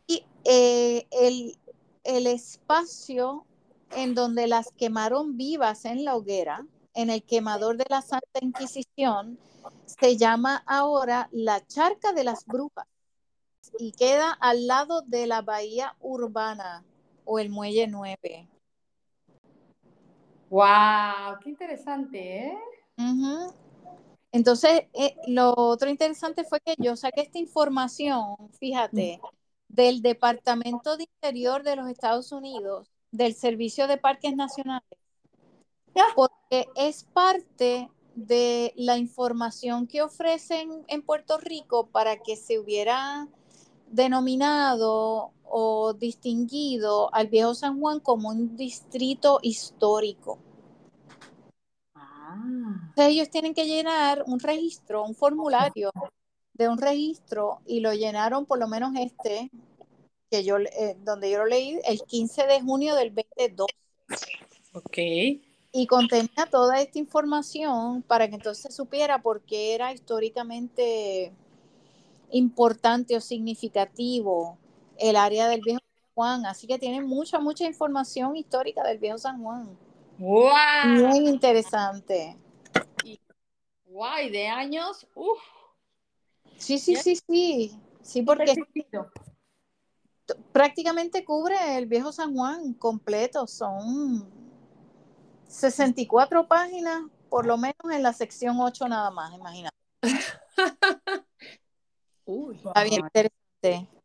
[SPEAKER 3] Y eh, el, el espacio en donde las quemaron vivas en la hoguera, en el quemador de la Santa Inquisición, se llama ahora la Charca de las Brujas y queda al lado de la Bahía Urbana o el Muelle 9.
[SPEAKER 2] Wow, qué interesante, ¿eh?
[SPEAKER 3] Ujú. Entonces, eh, lo otro interesante fue que yo saqué esta información, fíjate, del Departamento de Interior de los Estados Unidos, del Servicio de Parques Nacionales,
[SPEAKER 2] Ya.
[SPEAKER 3] porque es parte de la información que ofrecen en Puerto Rico para que se hubiera denominado o distinguido al Viejo San Juan como un distrito histórico.
[SPEAKER 2] Ah.
[SPEAKER 3] Entonces ellos tienen que llenar un registro, un formulario de un registro y lo llenaron por lo menos este, que yo, eh, donde yo lo leí, el 15 de junio del 22
[SPEAKER 1] Ok.
[SPEAKER 3] y contenía toda esta información para que entonces supiera por qué era históricamente importante o significativo el área del Viejo San Juan. Así que tiene mucha, mucha información histórica del Viejo San Juan.
[SPEAKER 2] Wow.
[SPEAKER 3] Bien interesante.
[SPEAKER 2] Wow, y de años, uff.
[SPEAKER 3] Sí, sí, sí, sí. Sí, porque prácticamente cubre el viejo San Juan completo. Son 64 páginas, por lo menos en la sección 8 nada más, imagínate. [LAUGHS]
[SPEAKER 1] Uy,
[SPEAKER 3] Está bien interesante.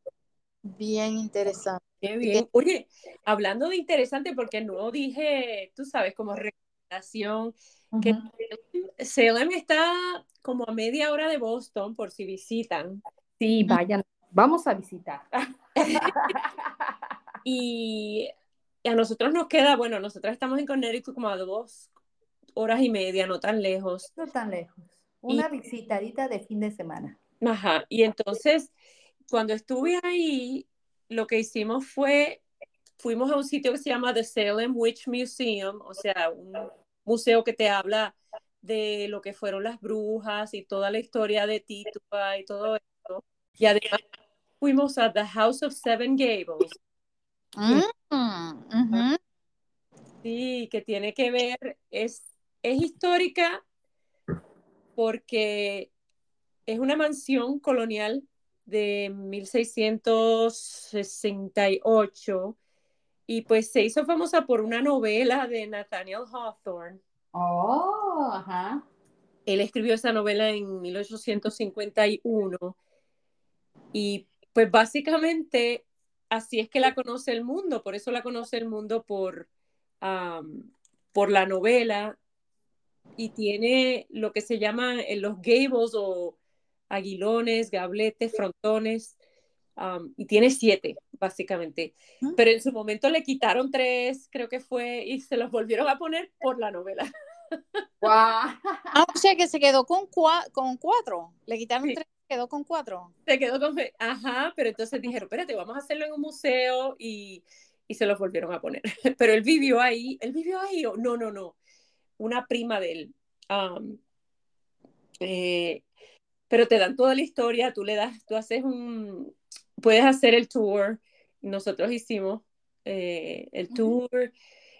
[SPEAKER 3] Bien interesante.
[SPEAKER 1] qué bien. Oye, hablando de interesante, porque no dije, tú sabes, como recomendación, que
[SPEAKER 2] Ujú.
[SPEAKER 1] Salem está como a media hora de Boston, por si visitan.
[SPEAKER 2] Sí, vayan, vamos a visitar.
[SPEAKER 1] Y [LAUGHS] y a nosotros nos queda, bueno, nosotros estamos en Connecticut como a dos horas y media, no tan lejos.
[SPEAKER 2] No tan lejos. Una visitadita de fin de semana.
[SPEAKER 1] Ajá, y entonces cuando estuve ahí, lo que hicimos fue, fuimos a un sitio que se llama The Salem Witch Museum, o sea, un museo que te habla de lo que fueron las brujas y toda la historia de Tituba y todo eso. Y además fuimos a The House of Seven Gables,
[SPEAKER 3] Mm,
[SPEAKER 1] sí, que tiene que ver, es, es histórica porque es una mansión colonial de 1668 y pues se hizo famosa por una novela de Nathaniel Hawthorne.
[SPEAKER 2] Oh, ajá.
[SPEAKER 1] Él escribió esa novela en 1851 y pues básicamente así es que la conoce el mundo, por eso la conoce el mundo por, um, por la novela y tiene lo que se llama en los gables o aguilones, gabletes, frontones, um, y tiene siete, básicamente. Pero en su momento le quitaron tres, creo que fue, y se los volvieron a poner por la novela.
[SPEAKER 2] Wow.
[SPEAKER 3] Ah, o sea que se quedó con, cua- con cuatro. Le quitaron
[SPEAKER 1] Sí.
[SPEAKER 3] tres, quedó con cuatro.
[SPEAKER 1] Se quedó con, ajá, pero entonces dijeron, espérate, vamos a hacerlo en un museo y, y se los volvieron a poner. [LAUGHS] Pero él vivió ahí, él vivió ahí, no, no, no, una prima de él. Um, eh, pero te dan toda la historia, tú le das, tú haces un, puedes hacer el tour, nosotros hicimos eh, el tour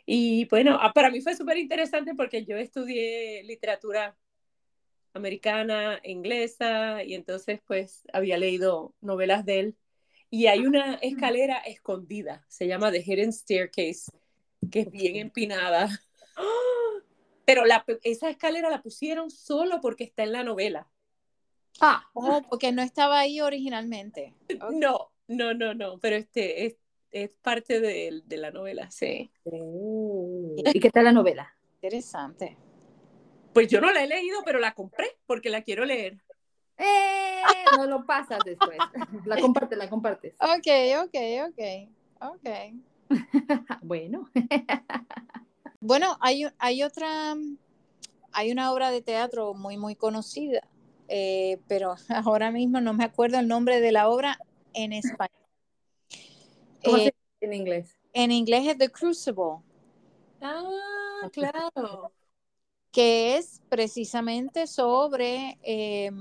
[SPEAKER 1] y bueno, ah, para mí fue súper interesante porque yo estudié literatura americana, inglesa y entonces pues había leído novelas de él y hay una escalera escondida, se llama The Hidden Staircase, que es bien empinada. [GASPS] Pero la, esa escalera la pusieron solo porque está en la novela.
[SPEAKER 2] Ah,
[SPEAKER 3] Oh, porque no estaba ahí originalmente. [LAUGHS]
[SPEAKER 1] No, No, no, no, pero este es, es parte de, de la novela, sí.
[SPEAKER 2] Oh. ¿Y qué tal la novela?
[SPEAKER 3] Interesante.
[SPEAKER 1] Pues yo no la he leído, pero la compré porque la quiero leer.
[SPEAKER 2] ¡Eh! No lo pasas después. [LAUGHS] La compartes, la compartes.
[SPEAKER 3] Ok, ok, ok, ok. [LAUGHS]
[SPEAKER 2] Bueno.
[SPEAKER 3] Bueno, hay, hay otra, hay una obra de teatro muy, muy conocida, eh, pero [LAUGHS] ahora mismo no me acuerdo el nombre de la obra en español.
[SPEAKER 2] ¿Cómo se
[SPEAKER 3] Eh,
[SPEAKER 2] dice en inglés?
[SPEAKER 3] en inglés es The Crucible,
[SPEAKER 1] Ah, claro.
[SPEAKER 3] que es precisamente sobre eh,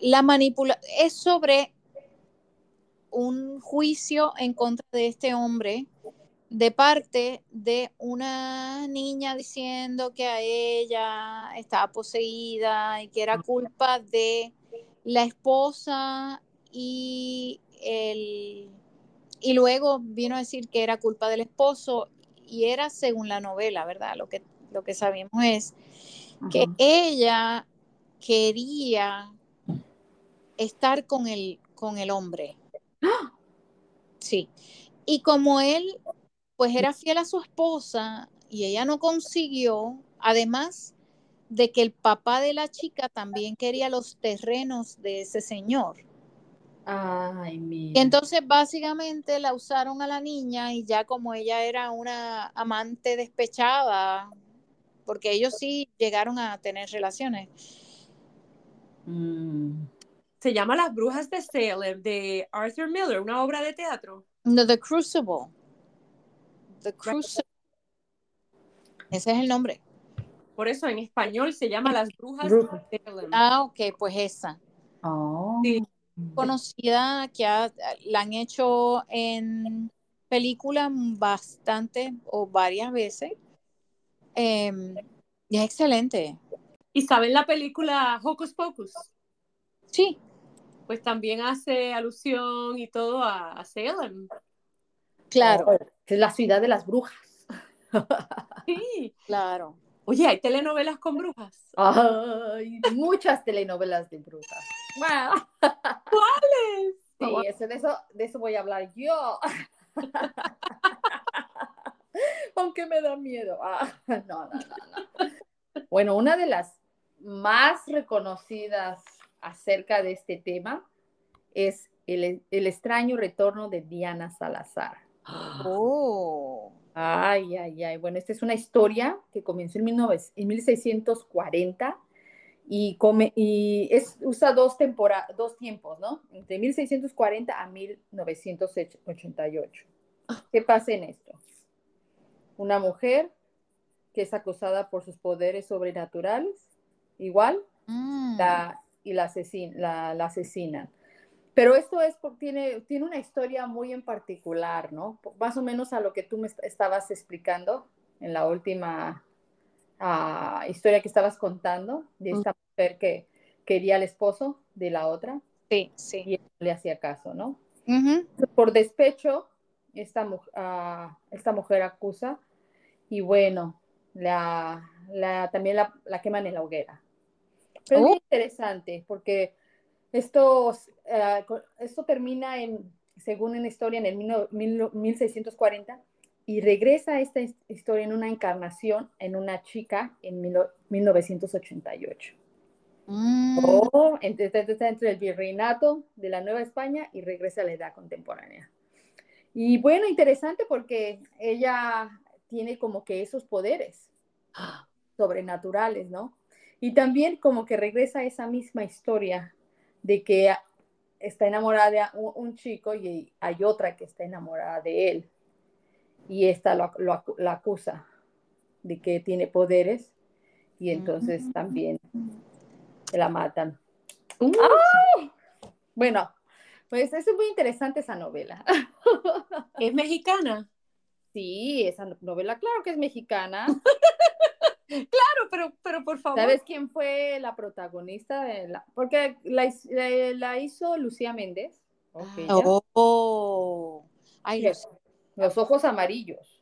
[SPEAKER 3] la manipulación, es sobre un juicio en contra de este hombre de parte de una niña diciendo que a ella estaba poseída y que era culpa de la esposa y el y luego vino a decir que era culpa del esposo y era según la novela, ¿verdad? Lo que lo que sabemos es que
[SPEAKER 2] Ajá.
[SPEAKER 3] ella quería estar con el, con el hombre. Sí. Y como él, pues era fiel a su esposa y ella no consiguió, además de que el papá de la chica también quería los terrenos de ese señor.
[SPEAKER 2] Ay,
[SPEAKER 3] Y entonces básicamente la usaron a la niña y ya como ella era una amante despechada, porque ellos sí llegaron a tener relaciones.
[SPEAKER 2] Mm.
[SPEAKER 1] Se llama Las Brujas de Salem, de Arthur Miller, una obra de teatro.
[SPEAKER 3] No, The Crucible. The Crucible. Ese es el nombre.
[SPEAKER 1] Por eso en español se llama Las Brujas de Salem.
[SPEAKER 3] Ah, ok, pues esa.
[SPEAKER 2] Oh.
[SPEAKER 1] Sí.
[SPEAKER 3] Conocida que ha- la han hecho en películas bastante o varias veces. Em, y es excelente.
[SPEAKER 1] ¿Y saben la película Hocus Pocus?
[SPEAKER 3] Sí,
[SPEAKER 1] Pues también hace alusión y todo a, a Salem.
[SPEAKER 3] Claro,
[SPEAKER 2] Oh, es la ciudad de las brujas. [LAUGHS]
[SPEAKER 1] Sí.
[SPEAKER 3] claro.
[SPEAKER 1] Oye, hay telenovelas con brujas.
[SPEAKER 2] Ay, muchas telenovelas de brujas. Wow. [LAUGHS] Sí, eso, de, eso, de eso voy a hablar yo. [LAUGHS] Aunque me da miedo. Ah, no, no, no, no. Bueno, una de las más reconocidas acerca de este tema es el, el extraño retorno de Diana Salazar. [GASPS]
[SPEAKER 3] Oh,
[SPEAKER 2] Ay, ay, ay. Bueno, esta es una historia que comenzó en, 19 en 1640 y, come, y es, usa dos, tempora, dos tiempos, ¿no? Entre 1640 a 1988. ¿Qué pasa en esto? Una mujer que es acusada por sus poderes sobrenaturales, igual,
[SPEAKER 3] mm,
[SPEAKER 2] la, y la, asesin, la, la asesinan. Pero esto es porque tiene, tiene una historia muy en particular, ¿no? Más o menos a lo que tú me est- estabas explicando en la última ah, historia que estabas contando, de esta mujer que quería al esposo de la otra
[SPEAKER 3] sí, sí.
[SPEAKER 2] y él no le hacía caso, ¿no? Por despecho, esta, ah, esta mujer acusa y bueno, la, la- también la, la queman en la hoguera. Pero es
[SPEAKER 3] Oh.
[SPEAKER 2] muy interesante porque esto, eh, esto termina en, según una historia, en el mil- mil- 1640 y regresa esta his- historia en una encarnación en una chica en mil- 1988.
[SPEAKER 3] Mm,
[SPEAKER 2] Oh, entre, entre- entre el virreinato de la Nueva España y regresa a la edad contemporánea. Y bueno, interesante porque ella tiene como que esos poderes sobrenaturales, ¿no? Y también como que regresa esa misma historia de que está enamorada de un, chico y hay otra que está enamorada de él. Y esta lo, lo acu- la acusa de que tiene poderes y entonces
[SPEAKER 3] Mm.
[SPEAKER 2] también la matan.
[SPEAKER 1] Uh,
[SPEAKER 2] Bueno, pues es muy interesante esa novela.
[SPEAKER 1] ¿Es mexicana?
[SPEAKER 2] Sí, esa novela, claro que es mexicana. [LAUGHS]
[SPEAKER 1] Claro, pero, pero por favor.
[SPEAKER 2] ¿Sabes quién fue la protagonista? De la... Porque la, la- la hizo Lucía Méndez. Ya.
[SPEAKER 3] Oh, ay,
[SPEAKER 2] Yes. Los ojos amarillos.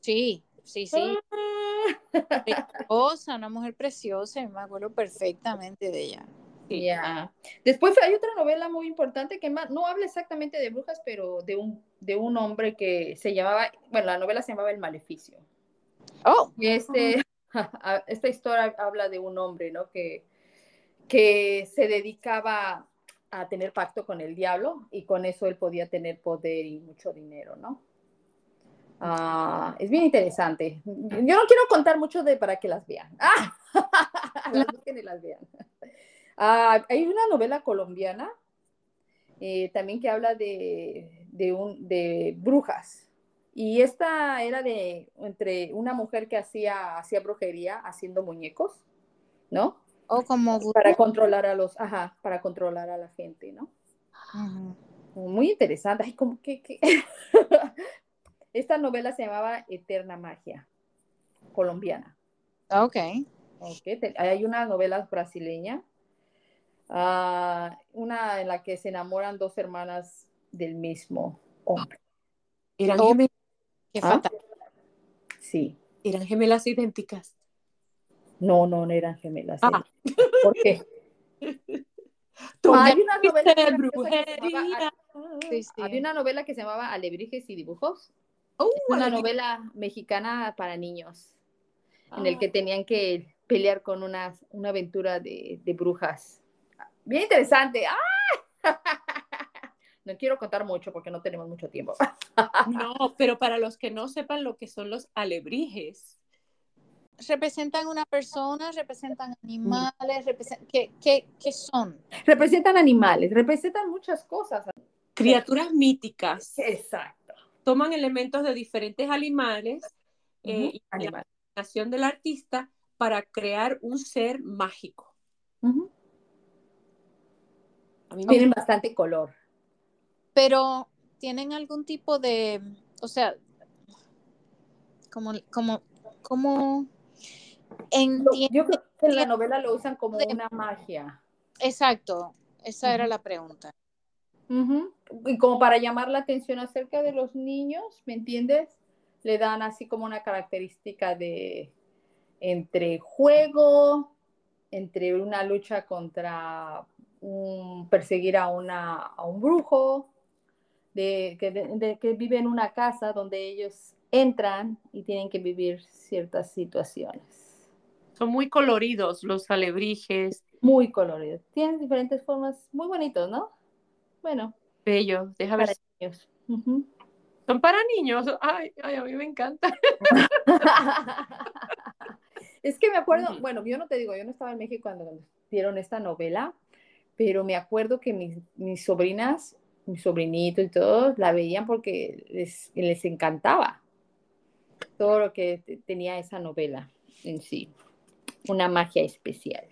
[SPEAKER 3] sí, sí, sí.
[SPEAKER 2] Ah,
[SPEAKER 3] Preciosa, una mujer preciosa, me acuerdo perfectamente de ella.
[SPEAKER 1] Sí.
[SPEAKER 2] Ya. Después hay otra novela muy importante que más, no habla exactamente de brujas, pero de un, de un hombre que se llamaba, bueno, la novela se llamaba El Maleficio.
[SPEAKER 3] Oh,
[SPEAKER 2] Y este, [LAUGHS] esta historia habla de un hombre, ¿no? Que, que se dedicaba a tener pacto con el diablo y con eso él podía tener poder y mucho dinero, ¿no? Ah, es bien interesante. Yo no quiero contar mucho de para que las vean. ¡Ah! [LAUGHS] las busquen y las vean. Ah, hay una novela colombiana eh, también que habla de, de, un, de brujas. Y esta era de entre una mujer que hacía, hacía brujería haciendo muñecos, ¿no?
[SPEAKER 3] oh, como
[SPEAKER 2] Para controlar a los, ajá, para controlar a la gente, ¿no? Muy interesante. Ay, como que, que- [LAUGHS] Esta novela se llamaba Eterna Magia, colombiana.
[SPEAKER 3] Ok.
[SPEAKER 2] Ok, te- Hay una novela brasileña, ah, una en la que se enamoran dos hermanas del mismo hombre.
[SPEAKER 1] Eran,
[SPEAKER 3] Oh. Qué
[SPEAKER 2] ¿Ah?
[SPEAKER 3] fatal.
[SPEAKER 2] Sí,
[SPEAKER 1] eran gemelas idénticas.
[SPEAKER 2] no, no, no eran gemelas.
[SPEAKER 1] Ah.
[SPEAKER 2] ¿Por qué? [LAUGHS]
[SPEAKER 1] Tú
[SPEAKER 2] Hay una novela que se.
[SPEAKER 3] Sí, sí.
[SPEAKER 2] Había una novela que se llamaba Alebrijes y Dibujos.
[SPEAKER 1] Oh,
[SPEAKER 2] Es una novela mexicana para niños, en el
[SPEAKER 1] Ah,
[SPEAKER 2] que tenían que pelear con una, una aventura de, de brujas. Bien interesante. ¡Ah! [LAUGHS] No quiero contar mucho porque no tenemos mucho tiempo.
[SPEAKER 1] No, pero para los que no sepan lo que son los alebrijes,
[SPEAKER 3] Representan una persona, representan animales, represen- ¿qué, qué, qué son?
[SPEAKER 2] Representan animales, representan muchas cosas.
[SPEAKER 1] criaturas míticas,
[SPEAKER 2] Exacto.
[SPEAKER 1] toman elementos de diferentes animales eh, y la imaginación del artista para crear un ser mágico.
[SPEAKER 2] Ujú.
[SPEAKER 1] A mí me
[SPEAKER 2] Tienen bastante color.
[SPEAKER 3] Pero tienen algún tipo de, o sea, como, como, como entiendo,
[SPEAKER 2] Yo creo que en la novela lo usan como
[SPEAKER 3] de-
[SPEAKER 2] una magia.
[SPEAKER 3] exacto, esa era la pregunta.
[SPEAKER 2] Y como para llamar la atención acerca de los niños, ¿me entiendes? Le dan así como una característica de entre juego, entre una lucha contra un, perseguir a, una, a un brujo, de, que, de- que vive en una casa donde ellos entran y tienen que vivir ciertas situaciones.
[SPEAKER 1] son muy coloridos los alebrijes,
[SPEAKER 2] Muy coloridos. Tienen diferentes formas, muy bonitos, ¿no? Bueno,
[SPEAKER 1] bellos. Deja ver.
[SPEAKER 2] para
[SPEAKER 1] si-
[SPEAKER 2] niños. Ujú.
[SPEAKER 1] Son para niños. Ay, ay, a mí me encanta. [LAUGHS]
[SPEAKER 2] es que me acuerdo, bueno, yo no te digo, yo no estaba en México cuando dieron esta novela, pero me acuerdo que mis, mis sobrinas, mis sobrinitos y todos la veían porque les, les encantaba todo lo que te- tenía esa novela en sí. Una magia especial.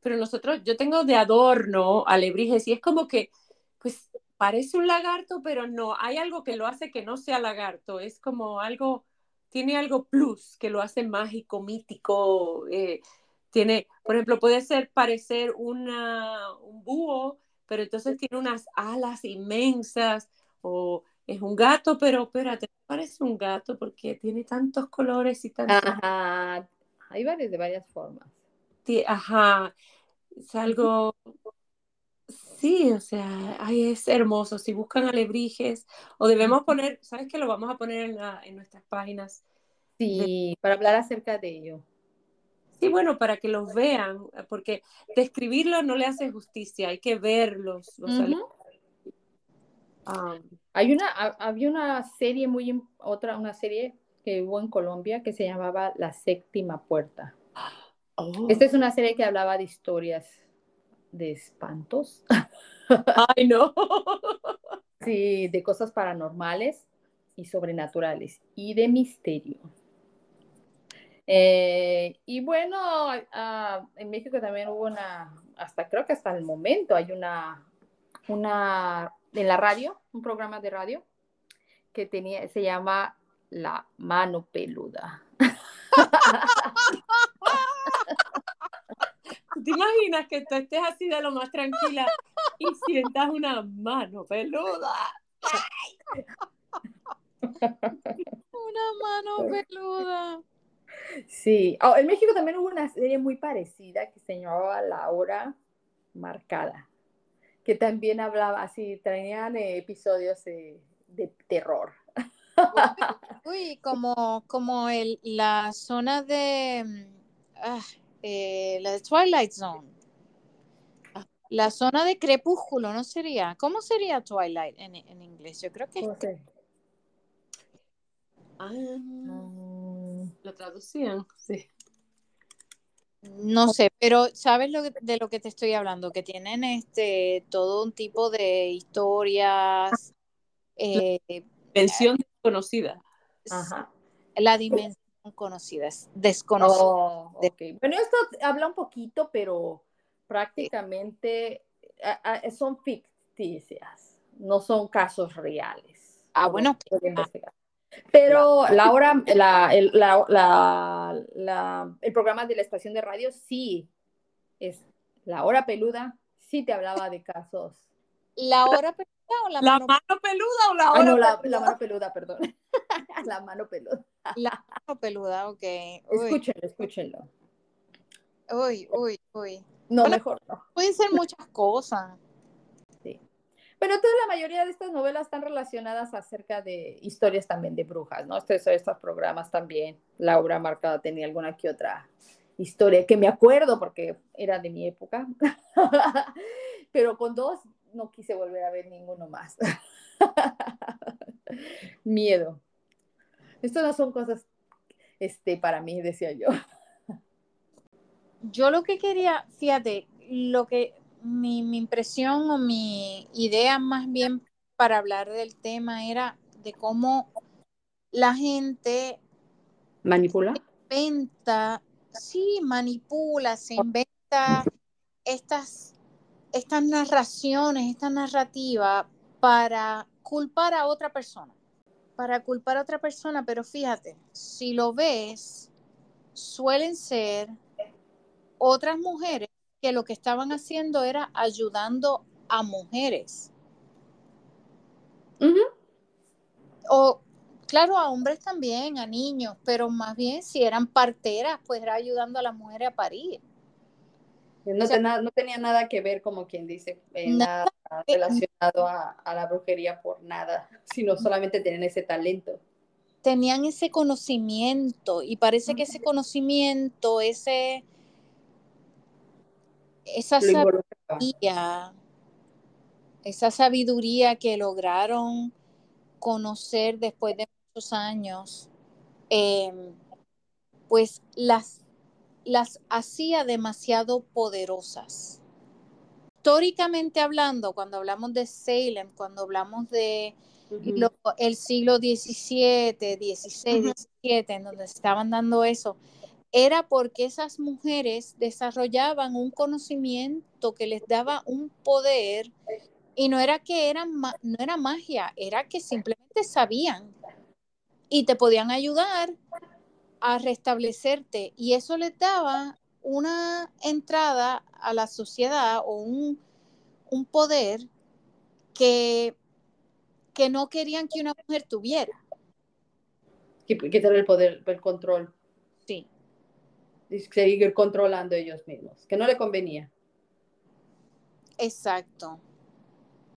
[SPEAKER 1] Pero nosotros, yo tengo de adorno alebrijes y es como que, pues, parece un lagarto, pero no, hay algo que lo hace que no sea lagarto. Es como algo, tiene algo plus que lo hace mágico, mítico. eh, tiene, por ejemplo, puede ser parecer una, un búho, pero entonces tiene unas alas inmensas, o es un gato, pero espérate, parece un gato porque tiene tantos colores y tantos.
[SPEAKER 2] Ajá. Hay varias de varias formas.
[SPEAKER 1] Ti- Ajá, es algo, sí, o sea, ay, es hermoso. Si buscan alebrijes, o debemos poner, ¿sabes qué? Lo vamos a poner en, la- en nuestras páginas.
[SPEAKER 2] Sí, para hablar acerca de ello.
[SPEAKER 1] Sí, bueno, para que los vean, porque describirlos no le hace justicia, hay que verlos. ah,
[SPEAKER 2] Hay una, ha- había una serie muy, otra, una serie que hubo en Colombia que se llamaba La Séptima Puerta.
[SPEAKER 1] oh,
[SPEAKER 2] Esta es una serie que hablaba de historias de espantos, [LAUGHS]
[SPEAKER 1] Ay, no.
[SPEAKER 2] sí, de cosas paranormales y sobrenaturales y de misterio. Eh, y bueno, ah, en México también hubo una, hasta creo que hasta el momento hay una, una, en la radio, un programa de radio que tenía, se llama La Mano Peluda.
[SPEAKER 1] ¿Tú ¿Te imaginas que tú estés así de lo más tranquila y sientas una mano peluda?
[SPEAKER 3] Una mano peluda.
[SPEAKER 2] Sí, Oh, en México también hubo una serie muy parecida que se llamaba La Hora marcada, que también hablaba así, traían eh, episodios de terror.
[SPEAKER 3] Uy, [LAUGHS] como, como el, la zona de ah, eh, la de Twilight Zone. La zona de crepúsculo, ¿no sería? ¿Cómo sería Twilight en, en inglés? Yo creo que...
[SPEAKER 1] Ah, mm. Lo traducían, sí.
[SPEAKER 3] No sé, pero ¿sabes lo de lo que te estoy hablando? Que tienen este todo un tipo de historias.
[SPEAKER 1] Eh, dimensión desconocida.
[SPEAKER 3] Ajá. La dimensión conocida, es desconocida.
[SPEAKER 2] Oh, bueno, esto habla un poquito, pero prácticamente son ficticias, no son casos reales.
[SPEAKER 3] Ah, bueno.
[SPEAKER 2] Pero la [LAUGHS] hora, la, el, la, el programa de la estación de radio sí es la hora peluda, sí te hablaba de casos.
[SPEAKER 3] La hora peluda o
[SPEAKER 1] la, mano... peluda o la
[SPEAKER 2] ah,
[SPEAKER 1] hora
[SPEAKER 2] no, la, la, mano peluda, perdón. [LAUGHS] la mano peluda.
[SPEAKER 3] La mano peluda, ok.
[SPEAKER 2] Escúchenlo, escúchenlo.
[SPEAKER 3] Uy, uy, uy.
[SPEAKER 2] No, mejor no.
[SPEAKER 3] Pueden ser muchas cosas.
[SPEAKER 2] Pero toda la mayoría de estas novelas están relacionadas acerca de historias también de brujas, ¿no? Estos, estos programas también. La obra marcada tenía alguna que otra historia que me acuerdo porque era de mi época. [LAUGHS] Pero con dos no quise volver a ver ninguno más. [LAUGHS] Miedo. Estas no son cosas este, para mí, decía yo.
[SPEAKER 3] Yo lo que quería, fíjate, lo que mi, impresión o mi idea más bien para hablar del tema era de cómo la gente
[SPEAKER 2] manipula.
[SPEAKER 3] Inventa, sí, manipula, se inventa estas, estas narraciones, esta narrativa para culpar a otra persona. Para culpar a otra persona, pero fíjate, si lo ves, suelen ser otras mujeres que lo que estaban haciendo era ayudando a mujeres. O, claro, a hombres también, a niños, pero más bien si eran parteras, pues era ayudando a las mujeres a parir.
[SPEAKER 2] No, tenía, nada que ver, como quien dice, eh, nada, relacionado a, a, la brujería por nada, [LAUGHS] sino solamente tenían ese talento.
[SPEAKER 3] Tenían ese conocimiento y parece que ese conocimiento, ese, esa sabiduría, esa sabiduría que lograron conocer después de muchos años, em, pues las, las hacía demasiado poderosas. Históricamente hablando, cuando hablamos de Salem, cuando hablamos de el siglo XVII, XVI, XVII, en donde estaban dando eso, era porque esas mujeres desarrollaban un conocimiento que les daba un poder y no era que eran no era magia, era que simplemente sabían y te podían ayudar a restablecerte y eso les daba una entrada a la sociedad o un, poder que, que no querían que una mujer tuviera.
[SPEAKER 2] Quitar el poder, el control. Seguir controlando ellos mismos, que no le convenía.
[SPEAKER 3] Exacto.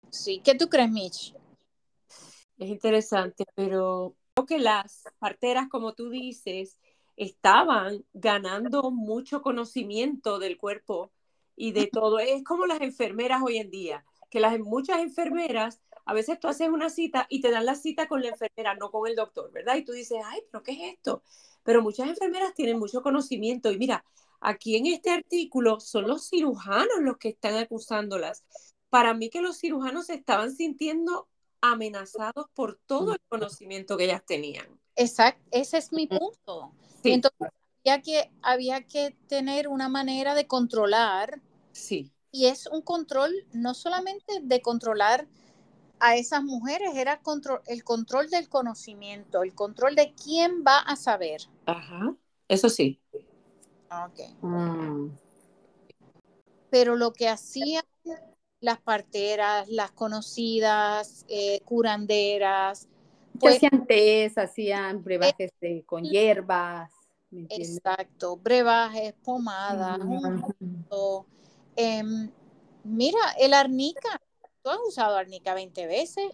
[SPEAKER 3] Sí, ¿qué tú crees, Mitch?
[SPEAKER 1] Es interesante, pero creo que las parteras, como tú dices, estaban ganando mucho conocimiento del cuerpo y de todo. Es como las enfermeras hoy en día, que las muchas enfermeras, a veces tú haces una cita y te dan la cita con la enfermera, no con el doctor, ¿verdad? Y tú dices, ay, pero ¿qué es esto? Pero muchas enfermeras tienen mucho conocimiento y mira, aquí en este artículo son los cirujanos los que están acusándolas. Para mí que los cirujanos se estaban sintiendo amenazados por todo el conocimiento que ellas tenían.
[SPEAKER 3] Exacto, ese es mi punto. Entonces, había que, había que tener una manera de controlar.
[SPEAKER 1] Sí.
[SPEAKER 3] Y es un control no solamente de controlar a esas mujeres era control, el control del conocimiento, el control de quién va a saber.
[SPEAKER 1] Ajá, eso sí.
[SPEAKER 3] Ok. Mm. Pero lo que hacían las parteras, las conocidas, eh, curanderas.
[SPEAKER 2] Pues, hacían tés, hacían brebajes con hierbas.
[SPEAKER 3] Exacto, brebajes, pomadas, Mira, el arnica. Tú has usado arnica 20 veces.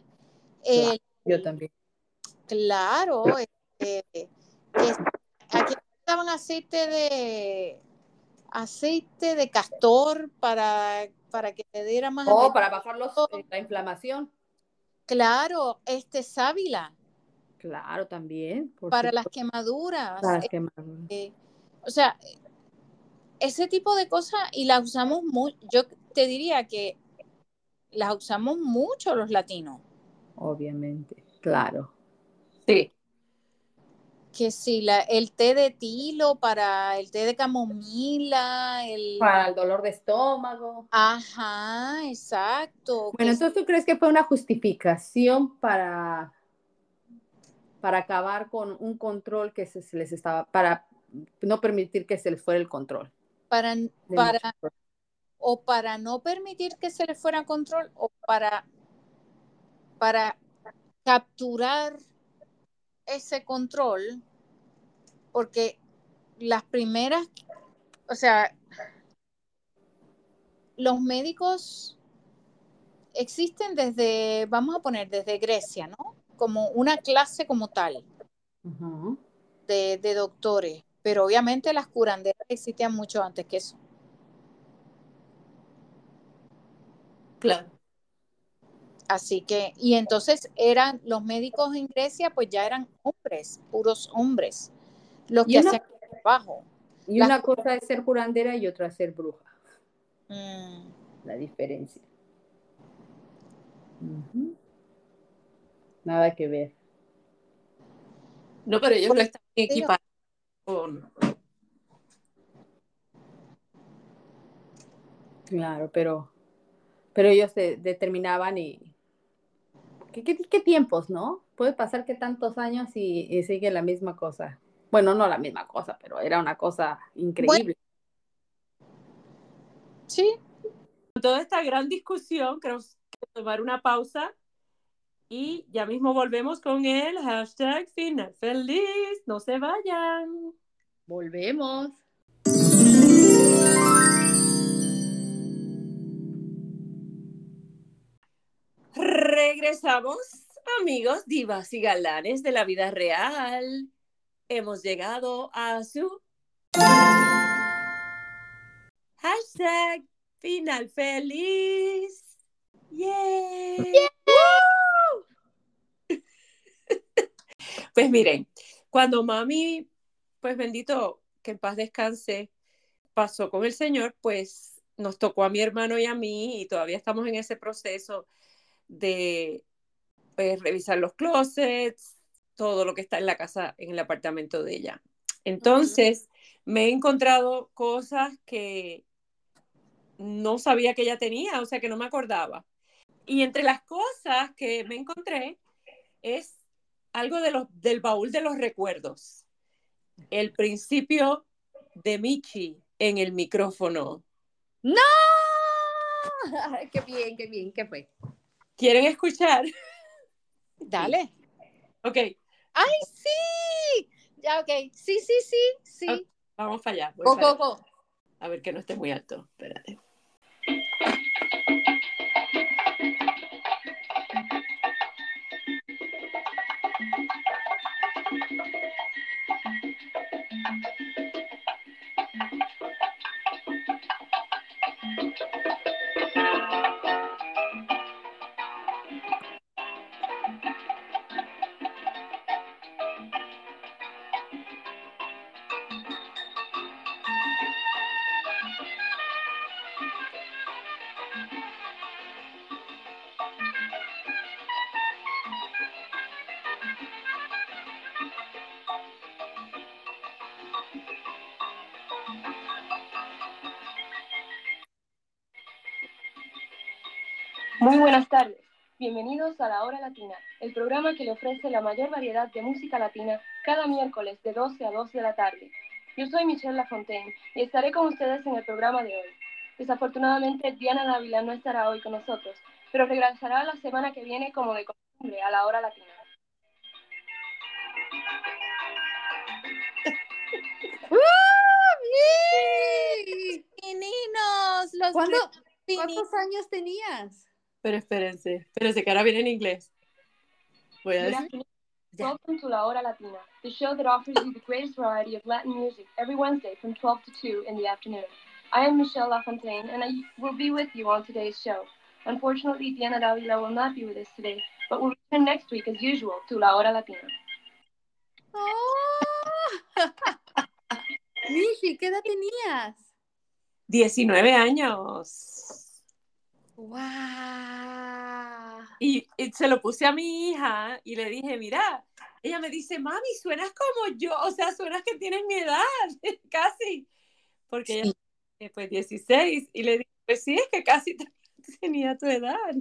[SPEAKER 2] Claro,
[SPEAKER 3] El-
[SPEAKER 2] yo también.
[SPEAKER 3] claro. este, es- aquí usaban aceite de aceite de castor para, para que te diera más
[SPEAKER 2] Oh, para bajar los, eh, la inflamación.
[SPEAKER 3] Claro, este sábila
[SPEAKER 2] Claro, también. por
[SPEAKER 3] para las quemaduras.
[SPEAKER 2] para las quemaduras.
[SPEAKER 3] eh, o sea, ese tipo de cosas y las usamos mucho. Yo te diría que las usamos mucho los latinos.
[SPEAKER 2] Obviamente, claro.
[SPEAKER 1] Sí.
[SPEAKER 3] Que si la, el té de tilo para el té de camomila, el...
[SPEAKER 2] Para el dolor de estómago.
[SPEAKER 3] Ajá, exacto.
[SPEAKER 2] Bueno, entonces tú crees que fue una justificación para, para acabar con un control que se, se les estaba, para no permitir que se les fuera el control.
[SPEAKER 3] para. O para no permitir que se le fuera control o para, para capturar ese control, porque las primeras, o sea, los médicos existen desde, vamos a poner, desde Grecia, ¿no? Como una clase como tal de, de doctores, pero obviamente las curanderas existían mucho antes que eso.
[SPEAKER 1] Claro.
[SPEAKER 3] Así que, y entonces eran los médicos en Grecia, pues ya eran hombres, puros hombres, los que
[SPEAKER 2] una-
[SPEAKER 3] hacían el trabajo.
[SPEAKER 2] Y
[SPEAKER 3] Las-
[SPEAKER 2] una cosa es ser curandera y otra es ser bruja,
[SPEAKER 3] Mm,
[SPEAKER 2] la diferencia. Nada que ver.
[SPEAKER 1] No, pero ellos no están equipados con.
[SPEAKER 2] Claro, pero, pero ellos se determinaban y... ¿Qué, qué, qué tiempos, no? Puede pasar que tantos años y, y sigue la misma cosa. Bueno, no la misma cosa, pero era una cosa increíble.
[SPEAKER 3] sí,
[SPEAKER 1] Con toda esta gran discusión, creo que tomar una pausa y ya mismo volvemos con el hashtag final feliz. No se vayan.
[SPEAKER 2] Volvemos.
[SPEAKER 1] Regresamos, amigos, divas y galanes de la vida real. Hemos llegado a su hashtag final feliz. ¡Yay! [LAUGHS] Pues miren, cuando mami, pues bendito, que en paz descanse, pasó con el Señor, pues nos tocó a mi hermano y a mí y todavía estamos en ese proceso de pues, revisar los closets, todo lo que está en la casa, en el apartamento de ella. Entonces, me he encontrado cosas que no sabía que ella tenía, o sea, que no me acordaba. Y entre las cosas que me encontré es algo de los, del baúl de los recuerdos. El principio de Michi en el micrófono.
[SPEAKER 2] ¡No! [LAUGHS] qué bien, qué bien, ¿qué fue?
[SPEAKER 1] ¿Quieren escuchar?
[SPEAKER 3] dale.
[SPEAKER 1] Ok,
[SPEAKER 3] ¡Ay, sí! Ya, ok. Sí, sí, sí, sí.
[SPEAKER 1] Vamos para allá. voy
[SPEAKER 2] Go,
[SPEAKER 1] para
[SPEAKER 2] go,
[SPEAKER 1] allá.
[SPEAKER 2] go.
[SPEAKER 1] A ver que no esté muy alto. Espérate.
[SPEAKER 4] Muy buenas tardes. Bienvenidos a La Hora Latina, el programa que le ofrece la mayor variedad de música latina cada miércoles de 12 a 2 de la tarde. Yo soy Michelle Lafontaine y estaré con ustedes en el programa de hoy. Desafortunadamente, Diana Dávila no estará hoy con nosotros, pero regresará la semana que viene como de costumbre a La Hora Latina. [LAUGHS]
[SPEAKER 2] ¡Uh, bien!
[SPEAKER 3] Meninos, los
[SPEAKER 2] ¿Cuándo, ¿Cuántos años tenías?
[SPEAKER 1] Pero espérense, espérense, que ahora viene en inglés. Voy a decir.
[SPEAKER 4] Welcome to La Hora Latina, the show that offers you the greatest variety of Latin music every Wednesday from 12 to 2 in the afternoon. I am Michelle LaFontaine, and I will be with you on today's show. Unfortunately, Diana Davila will not be with us today, but will return next week as usual to La Hora Latina.
[SPEAKER 2] ¡Oh! [LAUGHS] Michi, ¿qué edad tenías?
[SPEAKER 1] 19 años.
[SPEAKER 2] ¡Wow!
[SPEAKER 1] Y, y se lo puse a mi hija y le dije, mira, ella me dice, mami, suenas como yo, o sea, suenas que tienes mi edad, [LAUGHS] casi. Porque ella tiene pues 16 y le dije, pues sí, es que casi te- [LAUGHS] tenía tu edad.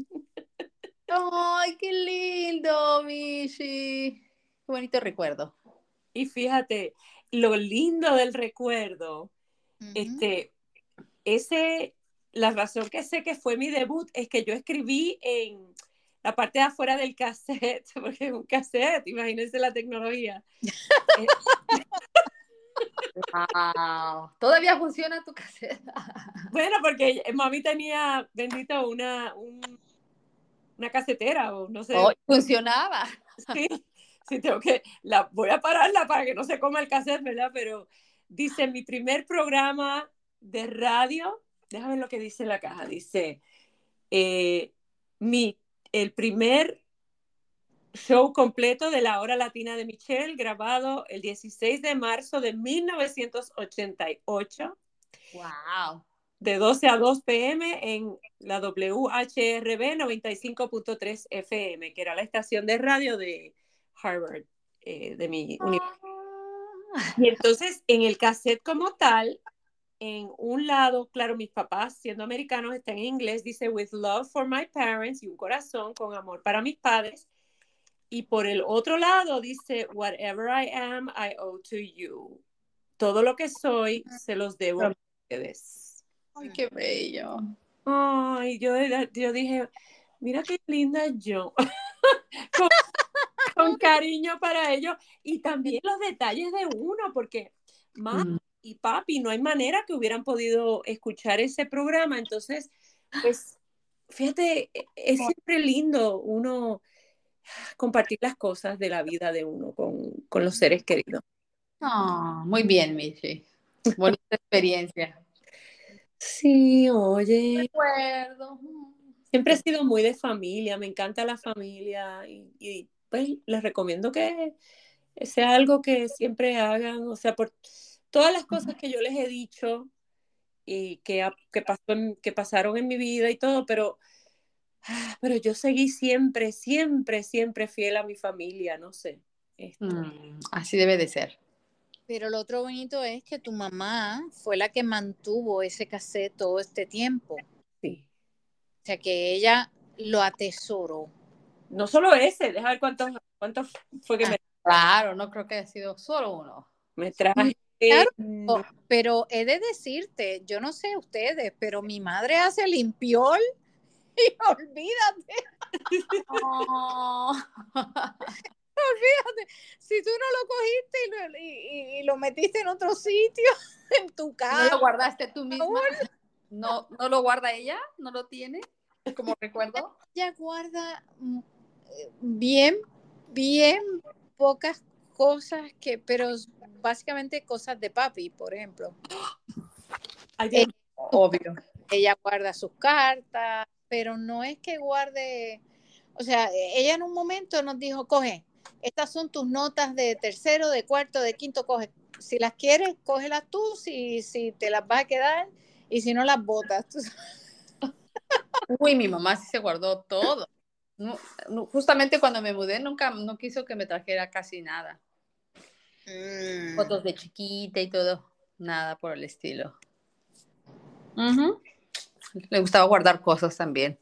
[SPEAKER 2] ¡Ay, qué lindo, Michi! Qué bonito recuerdo.
[SPEAKER 1] Y fíjate, lo lindo del recuerdo, este, ese, la razón que sé que fue mi debut es que yo escribí en la parte de afuera del cassette, [LAUGHS] porque es un cassette, imagínense la tecnología.
[SPEAKER 2] ¡Wow! ¿Todavía funciona tu caseta? [LAUGHS]
[SPEAKER 1] bueno, porque mami tenía, bendito, una, un- una casetera o no sé.
[SPEAKER 2] Oh, funcionaba.
[SPEAKER 1] Sí, sí, tengo que, la, voy a pararla para que no se coma el cassette, ¿verdad? Pero dice, mi primer programa de radio, déjame ver lo que dice la caja, dice, eh, mi, el primer show completo de la hora latina de Michelle, grabado el 16 de marzo de 1988
[SPEAKER 2] ¡Wow!
[SPEAKER 1] de 12 a 2 pm en la WHRB 95.3 FM, que era la estación de radio de Harvard, eh, de mi universidad. Y entonces, en el cassette como tal, en un lado, claro, mis papás, siendo americanos, están en inglés, dice With love for my parents y un corazón con amor para mis padres. Y por el otro lado dice Whatever I am, I owe to you. Todo lo que soy, se los debo a ustedes.
[SPEAKER 2] ¡Ay, qué bello!
[SPEAKER 1] Ay, yo, yo dije, mira qué linda yo. [LAUGHS] con, con cariño para ellos. Y también los detalles de uno, porque
[SPEAKER 2] Mm.
[SPEAKER 1] Y papi no hay manera que hubieran podido escuchar ese programa. Entonces, pues, fíjate, e- es siempre lindo uno compartir las cosas de la vida de uno con, con los seres queridos.
[SPEAKER 2] Ah, muy bien, Michi. Bonita experiencia.
[SPEAKER 1] Sí, oye.
[SPEAKER 2] Recuerdo.
[SPEAKER 1] Siempre he sido muy de familia, me encanta la familia y, y, pues les recomiendo que sea algo que siempre hagan, o sea, por todas las cosas que yo les he dicho y que, que, pasó en- que pasaron en mi vida y todo, pero, ah, pero yo seguí siempre, siempre, siempre fiel a mi familia, no sé. Este,
[SPEAKER 2] Mm, así debe de ser.
[SPEAKER 3] Pero lo otro bonito es que tu mamá fue la que mantuvo ese cassette todo este tiempo.
[SPEAKER 1] sí.
[SPEAKER 3] O sea, que ella lo atesoró.
[SPEAKER 1] No solo ese, deja ver cuántos, cuántos fue que me,
[SPEAKER 2] Claro, no creo que haya sido solo uno.
[SPEAKER 1] me traje.
[SPEAKER 3] Claro. Oh, Pero he de decirte, yo no sé ustedes, pero mi madre hace limpiol [LAUGHS] y olvídate,
[SPEAKER 2] Oh. [LAUGHS]
[SPEAKER 3] olvídate. Si tú no lo cogiste y lo, y- y- y lo metiste en otro sitio, [LAUGHS] en tu
[SPEAKER 2] ¿No
[SPEAKER 3] casa,
[SPEAKER 2] lo guardaste tú misma? ¿No, ¿No lo guarda ella? ¿No lo tiene? Como recuerdo.
[SPEAKER 3] ella guarda mm, eh, bien, bien pocas cosas que, pero básicamente cosas de papi, por ejemplo.
[SPEAKER 1] ay, Dios
[SPEAKER 3] Eh,
[SPEAKER 2] Obvio.
[SPEAKER 3] ella guarda sus cartas, pero no es que guarde, o sea, ella en un momento nos dijo, coge, estas son tus notas de tercero, de cuarto, de quinto, coge. Si las quieres, cógelas tú, si, si te las vas a quedar y si no las botas. Tú
[SPEAKER 2] Uy, mi mamá sí se guardó todo. No, no, justamente cuando me mudé nunca no quiso que me trajera casi nada.
[SPEAKER 3] Mm.
[SPEAKER 2] Fotos de chiquita y todo. Nada por el estilo. Le gustaba guardar cosas también.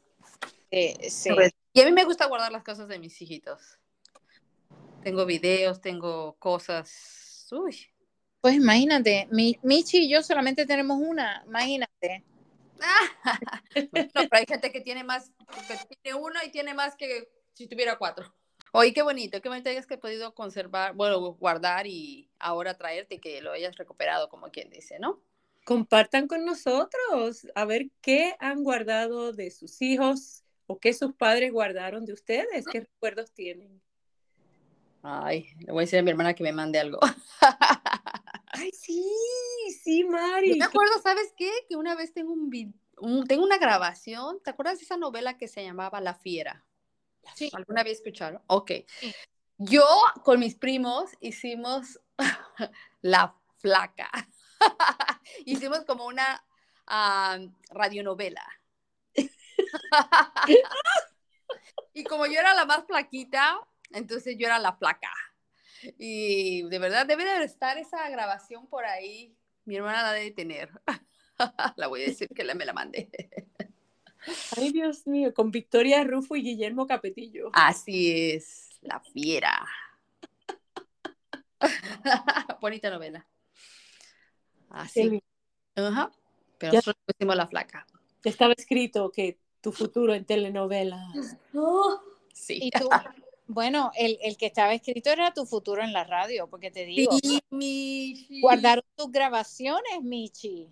[SPEAKER 3] Sí.
[SPEAKER 2] Y a mí me gusta guardar las cosas de mis hijitos. Tengo videos, tengo cosas. Uy.
[SPEAKER 3] Pues imagínate, mi, Michi y yo solamente tenemos una, imagínate. [LAUGHS]
[SPEAKER 2] No, pero hay gente que tiene más, que tiene uno y tiene más que si tuviera cuatro. Oye, qué bonito, qué bonito hayas que podido conservar, bueno, guardar y ahora traerte y que lo hayas recuperado, como quien dice, ¿no?
[SPEAKER 1] compartan con nosotros a ver qué han guardado de sus hijos o qué sus padres guardaron de ustedes, qué recuerdos tienen.
[SPEAKER 2] Ay, le voy a decir a mi hermana que me mande algo. [LAUGHS]
[SPEAKER 1] Ay, sí, sí, Mari.
[SPEAKER 2] Yo me acuerdo, ¿sabes qué? Que una vez tengo un, tengo una grabación, ¿te acuerdas de esa novela que se llamaba La Fiera?
[SPEAKER 3] Sí.
[SPEAKER 2] ¿Alguna vez escucharon? Ok. Yo con mis primos hicimos [LAUGHS] La Flaca. [LAUGHS] hicimos como una ah, radionovela. [LAUGHS] y como yo era la más flaquita, entonces yo era la flaca. Y de verdad debe de estar esa grabación por ahí. Mi hermana la debe tener. la voy a decir que me la mande.
[SPEAKER 1] Ay, Dios mío, con Victoria Rufo y Guillermo Capetillo.
[SPEAKER 2] Así es, la fiera. [LAUGHS] Bonita novela. Así. Ajá. Pero nosotros pusimos la flaca.
[SPEAKER 1] Estaba escrito que tu futuro en telenovelas.
[SPEAKER 2] Oh, sí.
[SPEAKER 3] ¿Y tú? [LAUGHS] Bueno, el, el, que estaba escrito era tu futuro en la radio, porque te digo.
[SPEAKER 2] Sí, Michi.
[SPEAKER 3] Guardaron tus grabaciones, Michi.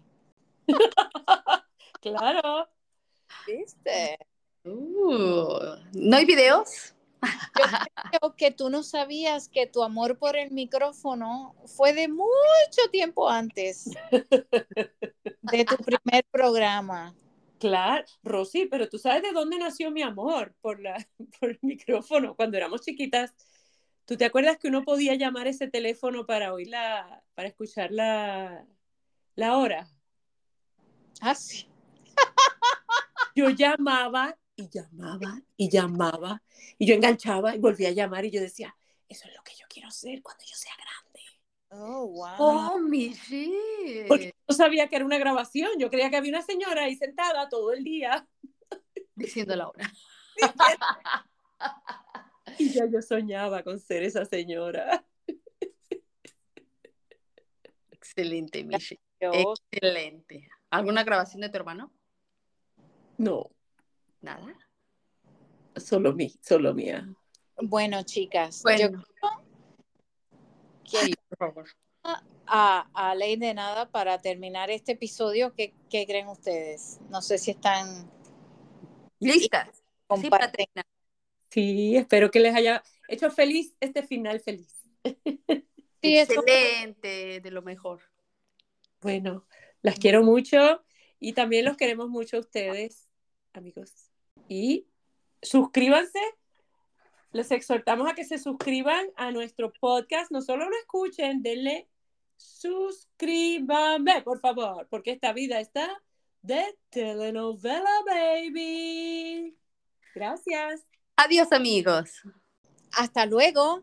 [SPEAKER 3] [LAUGHS]
[SPEAKER 1] claro.
[SPEAKER 3] ¿Viste?
[SPEAKER 2] Uh, ¿No hay videos?
[SPEAKER 3] Yo creo que tú no sabías que tu amor por el micrófono fue de mucho tiempo antes de tu primer programa.
[SPEAKER 1] Claro, Rosy, pero tú sabes de dónde nació mi amor por, la, por el micrófono. Cuando éramos chiquitas, ¿tú te acuerdas que uno podía llamar ese teléfono para oír la, para escuchar la, la hora?
[SPEAKER 3] Ah, sí.
[SPEAKER 1] Yo llamaba y llamaba y llamaba y yo enganchaba y volvía a llamar y yo decía, eso es lo que yo quiero ser cuando yo sea grande.
[SPEAKER 3] Oh, wow.
[SPEAKER 2] Oh, mi
[SPEAKER 1] Porque no sabía que era una grabación. Yo creía que había una señora ahí sentada todo el día. [LAUGHS]
[SPEAKER 2] Diciendo la hora. [LAUGHS]
[SPEAKER 1] y ya yo soñaba con ser esa señora.
[SPEAKER 2] Excelente, Michi. Excelente. ¿Alguna grabación de tu hermano?
[SPEAKER 1] No.
[SPEAKER 2] ¿Nada?
[SPEAKER 1] Solo mí, solo mía.
[SPEAKER 3] Bueno, chicas,
[SPEAKER 2] Bueno.
[SPEAKER 3] yo creo que
[SPEAKER 2] Sí, por favor.
[SPEAKER 3] a, a ley de nada para terminar este episodio. ¿Qué, qué creen ustedes? No sé si están
[SPEAKER 2] ¿Listas? Sí, para
[SPEAKER 3] comparten.
[SPEAKER 2] terminar.
[SPEAKER 1] Sí, espero que les haya hecho feliz este final feliz.
[SPEAKER 3] Sí,
[SPEAKER 2] Excelente, de lo mejor.
[SPEAKER 1] Bueno, las quiero mucho y también los queremos mucho a ustedes, amigos. Y suscríbanse. Les exhortamos a que se suscriban a nuestro podcast. No solo lo escuchen, denle suscríbanme, por favor, porque esta vida está de telenovela, baby. Gracias.
[SPEAKER 2] Adiós, amigos.
[SPEAKER 3] Hasta luego.